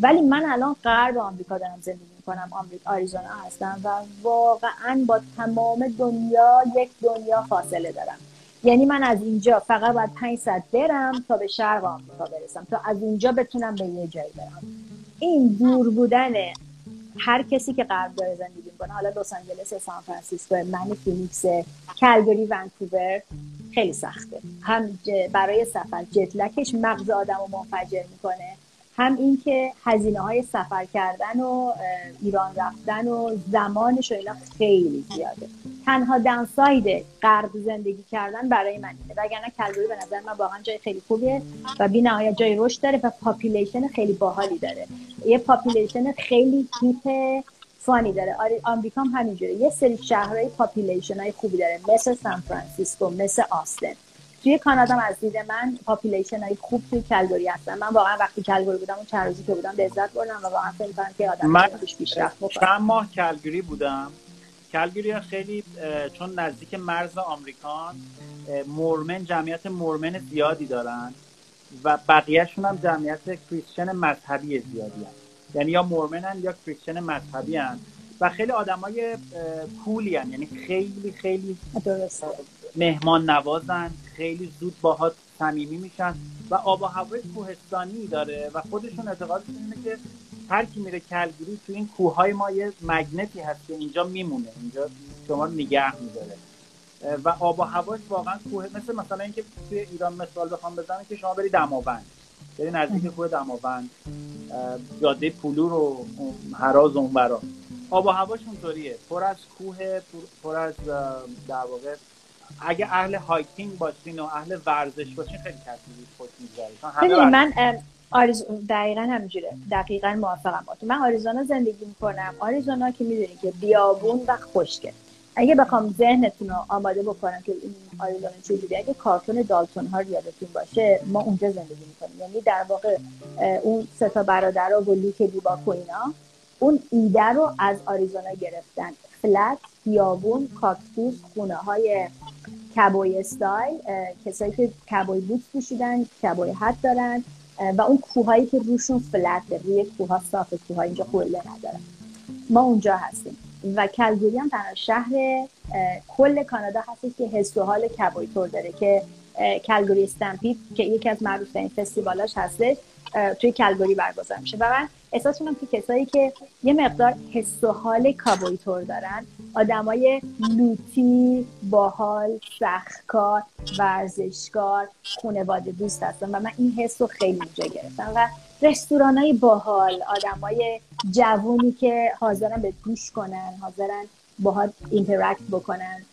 ولی من الان غرب آمریکا دارم زندگی می‌کنم. آمریکا آریزونا هستم و واقعا با تمام دنیا یک دنیا فاصله دارم. یعنی من از اینجا فقط باید پنج ساعت برم تا به شرق آمریکا برسم. تا از اینجا بتونم به یه جایی برم. این دور بودن هر کسی که غرب داره زندگی می‌کنه. حالا لس آنجلس سان فرانسیسکو من فینیکس کلگری ونکوور خیلی سخته. هم برای سفر jet lag ش مغز آدم رو منفجر می‌کنه. هم اینکه هزینه های سفر کردن و ایران رفتن و زمانش و خیلی زیاده. تنها downside غرب زندگی کردن برای من اینه. وگرنه کلگوری به نظر من واقعا جای خیلی خوبیه و بی نهایت جای رشد داره و population خیلی باحالی داره. یه population خیلی hip fun ی داره. آره آمریکا هم همینجوره. یه سری شهرهای population های خوبی داره. مثل سان فرانسیسکو مثل آستن. توی کانادا از دید من population های خوب توی کلگوری هستن من واقعا وقتی کلگوری بودم اون چند روزی که بودم لذت بردم و واقعا فکر کنم که آدم من چند ماه کلگوری بودم کلگوری خیلی چون نزدیک مرز آمریکان Mormon جمعیت Mormon زیادی دارن و بقیهشون هم جمعیت Christian مذهبی زیادی هست. یعنی یا Mormon ن یا Christian مذهبی هن. و خیلی آدمای کولی هن. یعنی خیلی خیلی مهمان نوازن خیلی زود باهات صمیمی میشن و آب و هوای کوهستانی داره و خودشون اعتقادشون اینه که هر کی میره کلگوری تو این کوههای ما یه مگنتی هست که اینجا میمونه اینجا شما نگه میداره. و آب و هواش واقعا کوه مثل مثلا اینکه توی ایران مثال بخوام بزنم که شما بری دماوند بری نزدیک کوه دماوند جاده پولو رو هراز اون برا آب و هواش اونطوریه. پر از کوه پر از در واقع اگه اهل hiking باشین و اهل ورزش باشین خیلی کسی خوش میگذره من آریز... دقیقا همینجوره. دقیقا موافقم با من آریزونا زندگی می‌کنم. آریزونا که می‌دونی که بیابون و خشکه. اگه بخوام ذهنتون رو آماده بکنم که این آریزونا چجوری اگه کارتون دالتون ها یادتون باشه ما اونجا زندگی می‌کنیم. یعنی در واقع اون سه تا برادر و لیک دیباک و اینا اون ایده رو از آریزونا گرفتن. flat بیابون کاکتوس خونه های cowboy style کسایی که cowboy boot پوشیدن cowboy hat دارن و اون کوههایی که روشون flat ه روی کوها صاف کوها اینجا قله ندارن. ما اونجا هستیم. و کلگوری هم تنها شهر کل کانادا هستش که حس و حال کبوی تور داره که کلگوری استمپید که یکی از معروف ترین فستیوالاش هستش توی کلگوری برگزار میشه. و من احساس کنم که کسایی که یه مقدار حس و حال کابوی تور دارن. آدمای لوتی باحال سختکار ورزشکار خانواده دوست هستن و من این حس رو خیلی اینجا گرفتم و رستوران های باحال آدمای جوونی که حاضرن به گوش کنن حاضرن باها اینتراکت بکنن.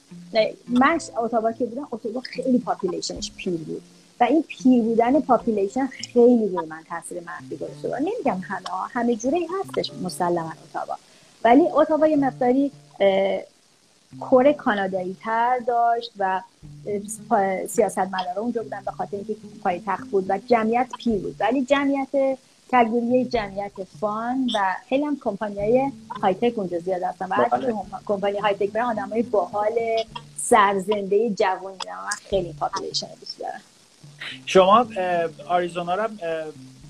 من اتاوا که بودم اتاوا خیلی population ش پیر بود. و این پیر بودن population خیلی روی من تاثیر منفی گذاشته. نمیگم همه همه جوره هستش مسلما اتاوا. ولی اتاوا یه مقداری کره کانادایی تر داشت و سیاست مدارا اونجا بودن به خاطر اینکه پای تخت بود و جمعیت پیر بود. ولی جمعیت کلگوری جمعیت fun و خیلی هم کمپانی های tech اونجا زیاد هستن. و بله. کمپانی tech برای آدم های باحال سرزنده جوانی. من خیلی population دوست دارم. شما آریزونا رو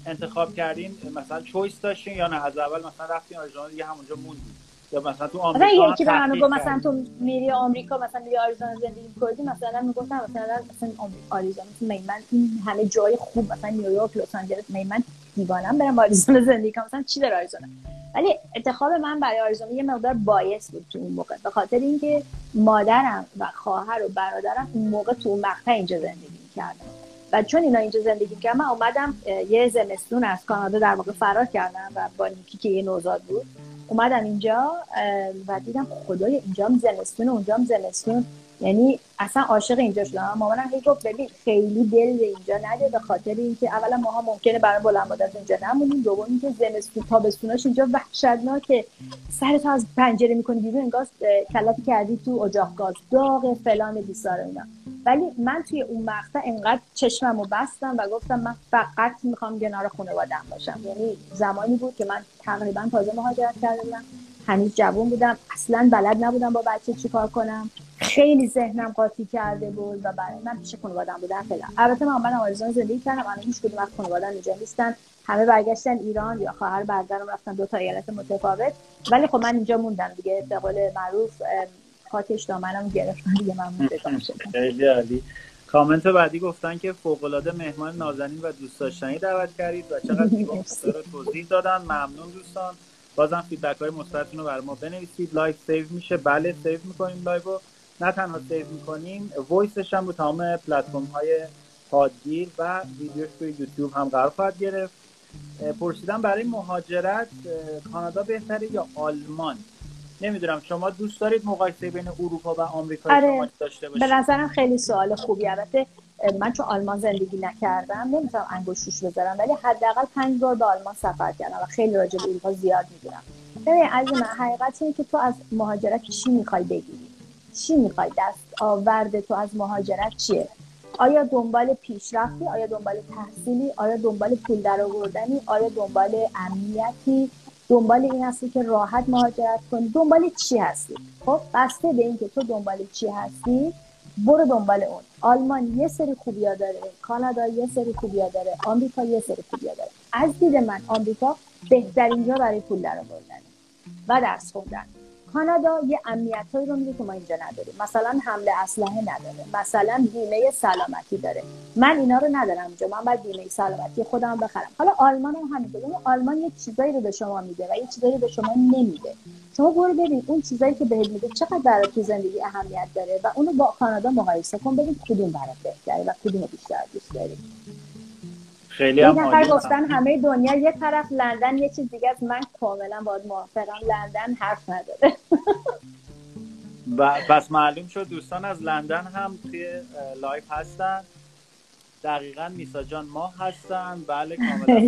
انتخاب کردین مثلا choice داشتین یا نه؟ از اول مثلا رفتین آریزونا دیگه همونجا موندین. یا مثلا تو آمریکا یکی به من گفت مثلا تو میری آمریکا مثلا میری آریزونا زندگی می‌کنی مثلا می‌گفتم مثلا مثلا آریزونا من این همه جای خوب مثلا نیویورک لس آنجلس من دیوانم برم آریزونا زندگی کنم. مثلا چی داره آریزونا؟ ولی انتخاب من برای آریزونا یه مقدار بایس بود تو اون موقع به خاطر اینکه مادرم و خواهر و برادرم اون موقع تو اون مقطع اینجا زندگی می‌کردن. و چون اینا اینجا زندگی کردم من اومدم یه زمستون از کانادا در واقع فرار کردم و با نیکی که یه نوزاد بود اومدم اینجا و دیدم خدای اینجا هم زمستون اونجا هم زمستون. یعنی اصلا عاشق اینجا شدم. مامانم هی گفت ببین خیلی دل به اینجا نده به خاطر اینکه اولا ماها ممکنه برای بلند مدت اینجا نمونیم. دوم اینکه زمستون تابستوناش اینجا وحشتناکه. سرت از پنجره می‌کنی بیرون انگار کلاتی کردی تو اجاق گاز داغ فلان بیسار اینا. ولی من توی اون مقطع انقدر چشممو بستم و گفتم من فقط می‌خوام کنار خانواده‌ام باشم. یعنی زمانی بود که من تقریبا تازه مهاجرت کرده بودم هنوز جوون بودم. اصلا بلد نبودم با بچه چیکار کنم. خیلی ذهنم قاطی کرده بود و برای من پیش خانوادم بودن خیلی. البته من من آریزونا زندگی کردم. الان هیچ کدوم از خانوادم اینجا نیستن. همه برگشتن ایران یا خواهر برادرم رفتن دو تا ایالت متفاوت. ولی خب من اینجا موندم دیگه. به قول معروف خاکش دامنم گرفتن دیگه من خیلی عالی. کامنت بعدی گفتن که فوق العاده مهمان نازنین و دوست داشتنی دعوت کردید و چقدر رو توضیح دادن. ممنون دوستان. بازم feedback های مثبتتون رو برای ما بنویسید. live save میشه. بله save می‌کنیم live رو نه تنها سیو می‌کنیم وایسش هم رو تمام پلتفرم های پادگیر و ویدیوش توی یوتیوب هم قرار خواهد گرفت. پرسیدم برای مهاجرت کانادا بهتره یا آلمان؟ نمی‌دونم. شما دوست دارید مقایسه بین اروپا و آمریکا آره. داشته باشید؟ به نظرم خیلی سوال خوبی البته من چون آلمان زندگی نکردم نمی‌تونم انگشت بذارم ولی حداقل پنج بار به آلمان سفر کردم و خیلی راجع به اروپا زیاد می‌دونم. ببین از من حقیقت اینه که تو از مهاجرت چی می‌خوای بگیری؟ چی می‌خوای؟ دست آورد تو از مهاجرت چیه؟ آیا دنبال پیشرفتی؟ آیا دنبال تحصیلی؟ آیا دنبال پول درآوردنی؟ آیا دنبال امنیتی؟ دنبال این هستی که راحت مهاجرت کنی؟ دنبال چی هستی؟ خب بسته به اینکه تو دنبال چی هستی برو دنبال اون. آلمان یه سری خوبیا داره کانادا یه سری خوبیا داره آمریکا یه سری خوبیا داره. از دید من آمریکا بهترین جا برای پول درآوردن و درس خوندن. کانادا یه امنیتایی رو میده که ما اینجا نداریم. مثلا حمله اسلحه نداره. مثلا بیمه سلامتی داره. من اینا رو ندارم اینجا. من باید بیمه سلامتی خودم بخرم. حالا آلمان هم همینطور. اون آلمان یه چیزایی رو به شما میده و یه چیزایی رو به شما نمیده. شما برو ببین اون چیزایی که بهت میده چقدر برای تو زندگی اهمیت داره و اونو با کانادا مقایسه کن ببین کدوم برات بهتره و کدوم بیشتر دوست داری. خیلی هم نفر گفتن همه دنیا یه طرف لندن یه چیز دیگه است. من کاملا باید موافقم. لندن حرف نداره. پس معلوم شد دوستان از لندن هم توی live هستن. دقیقا میسا جان ما هستن. بله کاملا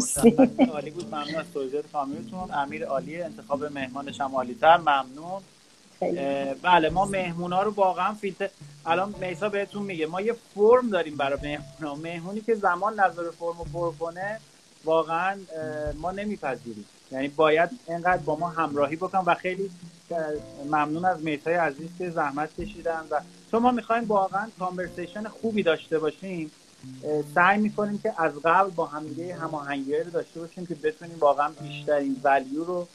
عالی بود. ممنون از توضیحات کاملتون امیر عالی انتخاب مهمانش هم عالی تر ممنون. بله ما مهمونا رو واقعا فیلتر الان میسا بهتون میگه ما یه فرم داریم برای مهمونا. مهمونی که زمان نذاره فرم رو پر کنه واقعا ما نمیپذیریم. یعنی باید اینقدر با ما همراهی بکن و خیلی ممنون از میسای عزیز که زحمت کشیدن و چون ما می‌خوایم واقعا conversation خوبی داشته باشیم سعی می‌کنیم که از قبل با همدیگه هماهنگی رو داشته باشیم که بتونیم واقعا بیشترین value رو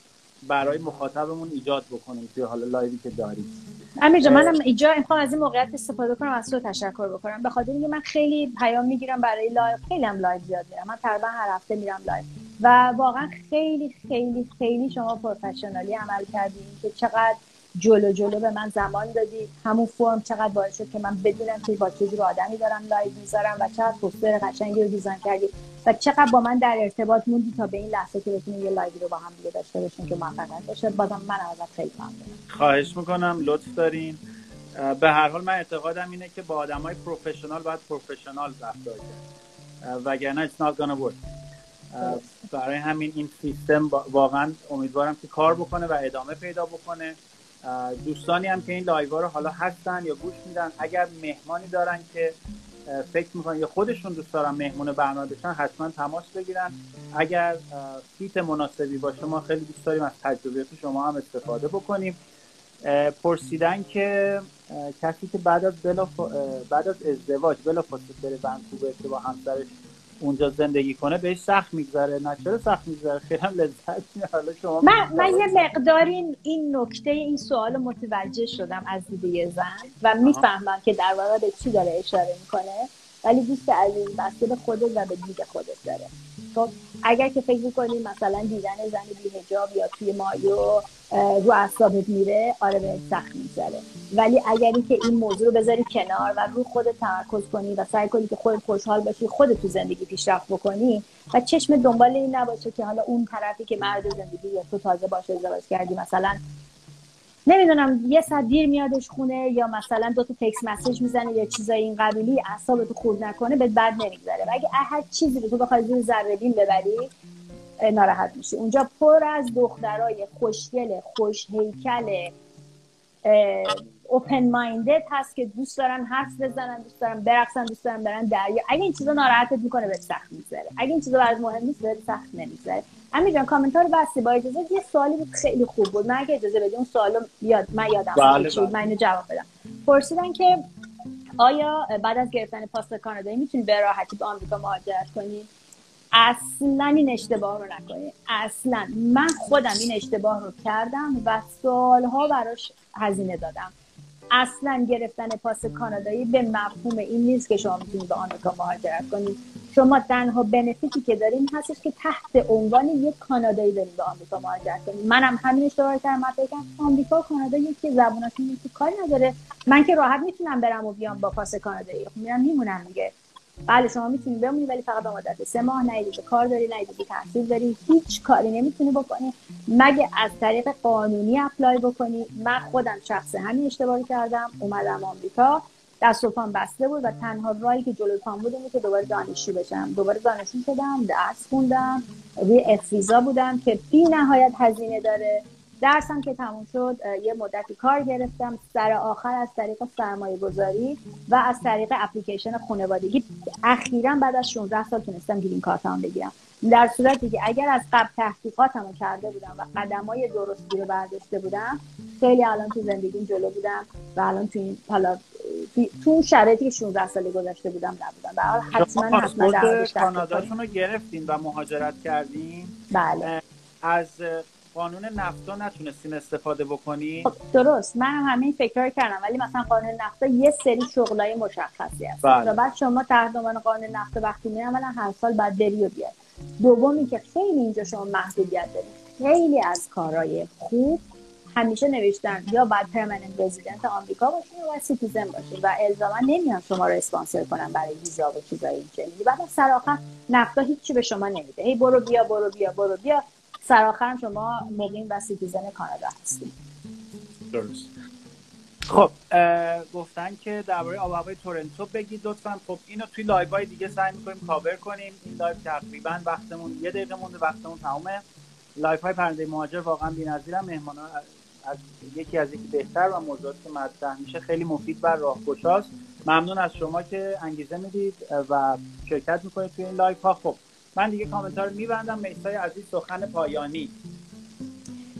برای مخاطبمون ایجاد بکنیم توی حال live ی که داریم. امیر منم اینجا امکان از این موقعیت استفاده کنم از تو تشکر بکنم. به خاطر اینکه من خیلی پیام می‌گیرم برای لایو خیلی هم لایو زیاد میرم. من تقریبا هر هفته میرم live. و واقعا خیلی خیلی خیلی شما professional ی عمل کردین که چقدر جلو جلو به من زمان دادی. همون فرم چقدر باعث شد که من بدونم که با چه جور آدمی دارم live می‌ذارم و چقدر پوستر قشنگی رو design کردی. و چقدر با من در ارتباط موندی تا به این لحظه که بتونیم یه live رو با هم دیگه داشته باشیم که موفقیت باشه بازم من ازت خیلی ممنونم خواهش می‌کنم لطف دارین. به هر حال من اعتقادم اینه که با آدمای professional باید professional رفتار کرد وگرنه it's not gonna work. برای همین این سیستم واقعا امیدوارم که کار بکنه و ادامه پیدا بکنه. دوستانی هم که این live رو حالا هستن یا گوش میدن اگر مهمانی دارن که فکر می‌کنن یا خودشون دوست دارن مهمون برنامه بشن حتما تماس بگیرن. اگر fit مناسبی باشه ما خیلی دوست داریم از تجربیات شما هم استفاده بکنیم. پرسیدن که کسی که بعد از بلا بعد از ازدواج بلا فاصله بره ونکوور که با همسرش اونجا زندگی کنه بهش سخت میگذره. نه چرا سخت میگذره؟ خیلی هم لذت حالا شما من, من یه مقدار این, نکته این سوال متوجه شدم از دیده زن و می‌فهمم که در واقع به چی داره اشاره می‌کنه. ولی دوست عزیز بسته به خودت و به دید خودت داره. خب اگر که فکر کنی مثلا دیدن زن بیهجاب یا توی مایو رو اعصابت میره آره به سخت می‌ذاره ولی اگر که این موضوع رو بذاری کنار و رو خودت تمرکز کنی و سعی کنی که خودت خوشحال باشی خودت تو زندگی پیشرفت بکنی و چشم دنبال این نباشه که حالا اون طرفی که مرد زندگی یا تو تازه باشه ازدواج کردی مثلا نمی‌دونم یه ساعت دیر میادش خونه یا مثلا دو تا تکس مسیج می‌زنه یا چیزای این قبیلی اعصابتو خورد نکنه به بد نمیگذره. و اگه هر چیزی رو تو بخوای زیر ذره ببری ناراحت میشی. اونجا پر از دخترای خوشگل خوش هیکل اوپن مایندد هست که دوست دارن حرف بزنن دوست دارن برقصن دوست دارن برن دریا. اگه این چیزا ناراحتت می‌کنه به سخت می‌ذاره اگه این چیزا برات مهم نیست به سخت نمی‌ذاره امیر جان کامنتار بستی با اجازه یه سوالی بود خیلی خوب بود. من اگه اجازه بدی اون سوالو یاد من یادم بله بله. من اینو جواب بدم. پرسیدن که آیا بعد از گرفتن پاسپورت کانادایی می‌تونی به راحتی به آمریکا مهاجرت کنی؟ اصلا این اشتباه رو نکنید اصلا. من خودم این اشتباه رو کردم و سالها براش هزینه دادم. اصلا گرفتن پاس کانادایی به مفهوم این نیست که شما می‌تونید به آمریکا مهاجرت کنید. شما تنها بنفیتی که دارین هستش که تحت عنوان یک کانادایی دارید به آمریکا مهاجرت کنید. منم همین اشتباه کردم. من آمریکا و کانادا یکی زبوناشون یکی کاری نداره. من که راحت می‌تونم برم و بیام با پاس کانادایی. خب میرم میمونم دیگه. بله شما می‌تونید بمونید ولی فقط به مدت سه ماه نه کار داری نه تحصیل داری. هیچ کاری نمی‌تونی بکنی. مگه از طریق قانونی اپلای بکنی؟ من خودم شخص همین اشتباهی کردم. اومدم آمریکا دست و پام بسته بود و تنها راهی که جلوی پام بود که دوباره دانشجو بشم. دوباره دانشجو شدم درس خوندم روی افریزا بودم که بی نهایت هزینه داره. درسم که تموم شد یه مدتی کار گرفتم. سر آخر از طریق سرمایه گذاری و از طریق اپلیکیشن خانوادگی. اخیرا بعد از 16 سال تونستم گرین کارتم بگیرم. در صورتی که اگر از قبل تحقیقاتم رو کرده بودم و قدمای درستی رو برداشته بودم خیلی الان تو زندگیم جلو بودم و الان تو این حالا تو اون شرایطی که 16 سال گذشته بودم نبودم. و حتما حتما کاناداتون رو گرفتین و مهاجرت کردین. بله. از قانون نفتا نتونستین استفاده بکنی خب درست. من هم همین فکر کردم ولی مثلا قانون نفتا یه سری شغلای مشخصی هست. بله. بعد شما تحت عنوان قانون نفتا وقتی میرن اولا هر سال بعد بری و بیاد دومی که خیلی اینجا شما محدودیت دارید. خیلی از کارهای خوب همیشه نوشتن یا بعد permanent resident آمریکا باشین یا citizen باشین و الزاما نمیان شما رو اسپانسر کنن برای ویزا و چیزای این بعد از سر آخر NAFTA هیچی به شما نمیده. هی برو بیا برو بیا برو بیا. سرآخرم شما مقیم و citizen کانادا هستید درست. خب گفتن که درباره آب هوای تورنتو بگید لطفا. خب اینو توی live های دیگه سعی می‌کنیم کاور کنیم. این live تقریبا وقتمون یه دقیقه مونده وقتمون تمامه live های پرنده مهاجر واقعا بی‌نظیرن. مهمان از یکی از یکی بهتر و موضوعاتی که مطرح میشه خیلی مفید و راهگشاست. ممنون از شما که انگیزه می‌دید و شرکت می‌کنید توی این live ها خب من دیگه commentا ر میبندم. میسای عزیز سخن پایانی.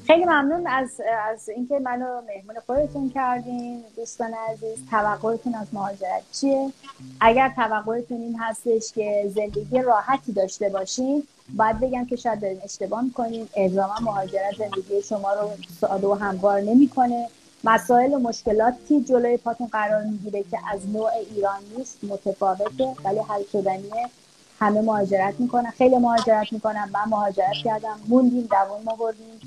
خیلی ممنون از از اینکه منو مهمون خودتون کردین. دوستان عزیز توقعتون از مهاجرت چیه؟ اگر توقعتون این هستش که زندگی راحتی داشته باشین باید بگم که شاید دارین اشتباه می‌کنین. الزاما مهاجرت زندگی شما رو ساده و هموار نمی‌کنه. مسائل و مشکلاتی جلوی پاتون قرار می‌گیره که از نوع ایران نیست متفاوته ولی حل شدنیه. همه مهاجرت می‌کنن. خیلی مهاجرت می‌کنن. من مهاجرت کردم. موندیم دوام آوردیم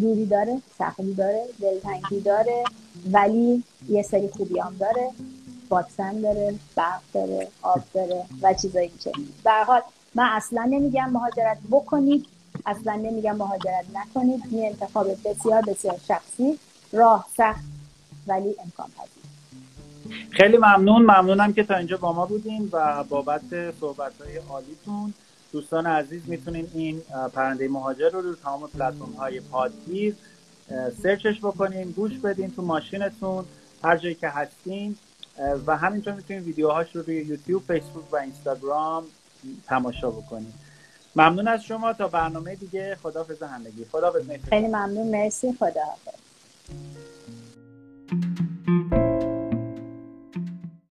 دوری داره سختی داره دلتنگی داره ولی یه سری خوبی هم داره. واکسن داره برق داره آب داره و چیزایی که به حال من اصلا نمیگم مهاجرت بکنید. اصلا نمیگم مهاجرت نکنید. این انتخاب بسیار بسیار شخصی. راه سخت ولی امکان پذیر. خیلی ممنون ممنونم که تا اینجا با ما بودین و بابت صحبت های عالیتون. دوستان عزیز می‌تونین این پرنده مهاجر رو رو تمام پلتفرم های پادگیر سرچش بکنین گوش بدین تو ماشینتون هر جایی که هستین. و همینطور می‌تونین ویدیوهاش رو روی یوتیوب فیسبوک و اینستاگرام تماشا بکنین. ممنون از شما. تا برنامه دیگه خدا همگی. خدا خیلی ممنون. مرسی. خدا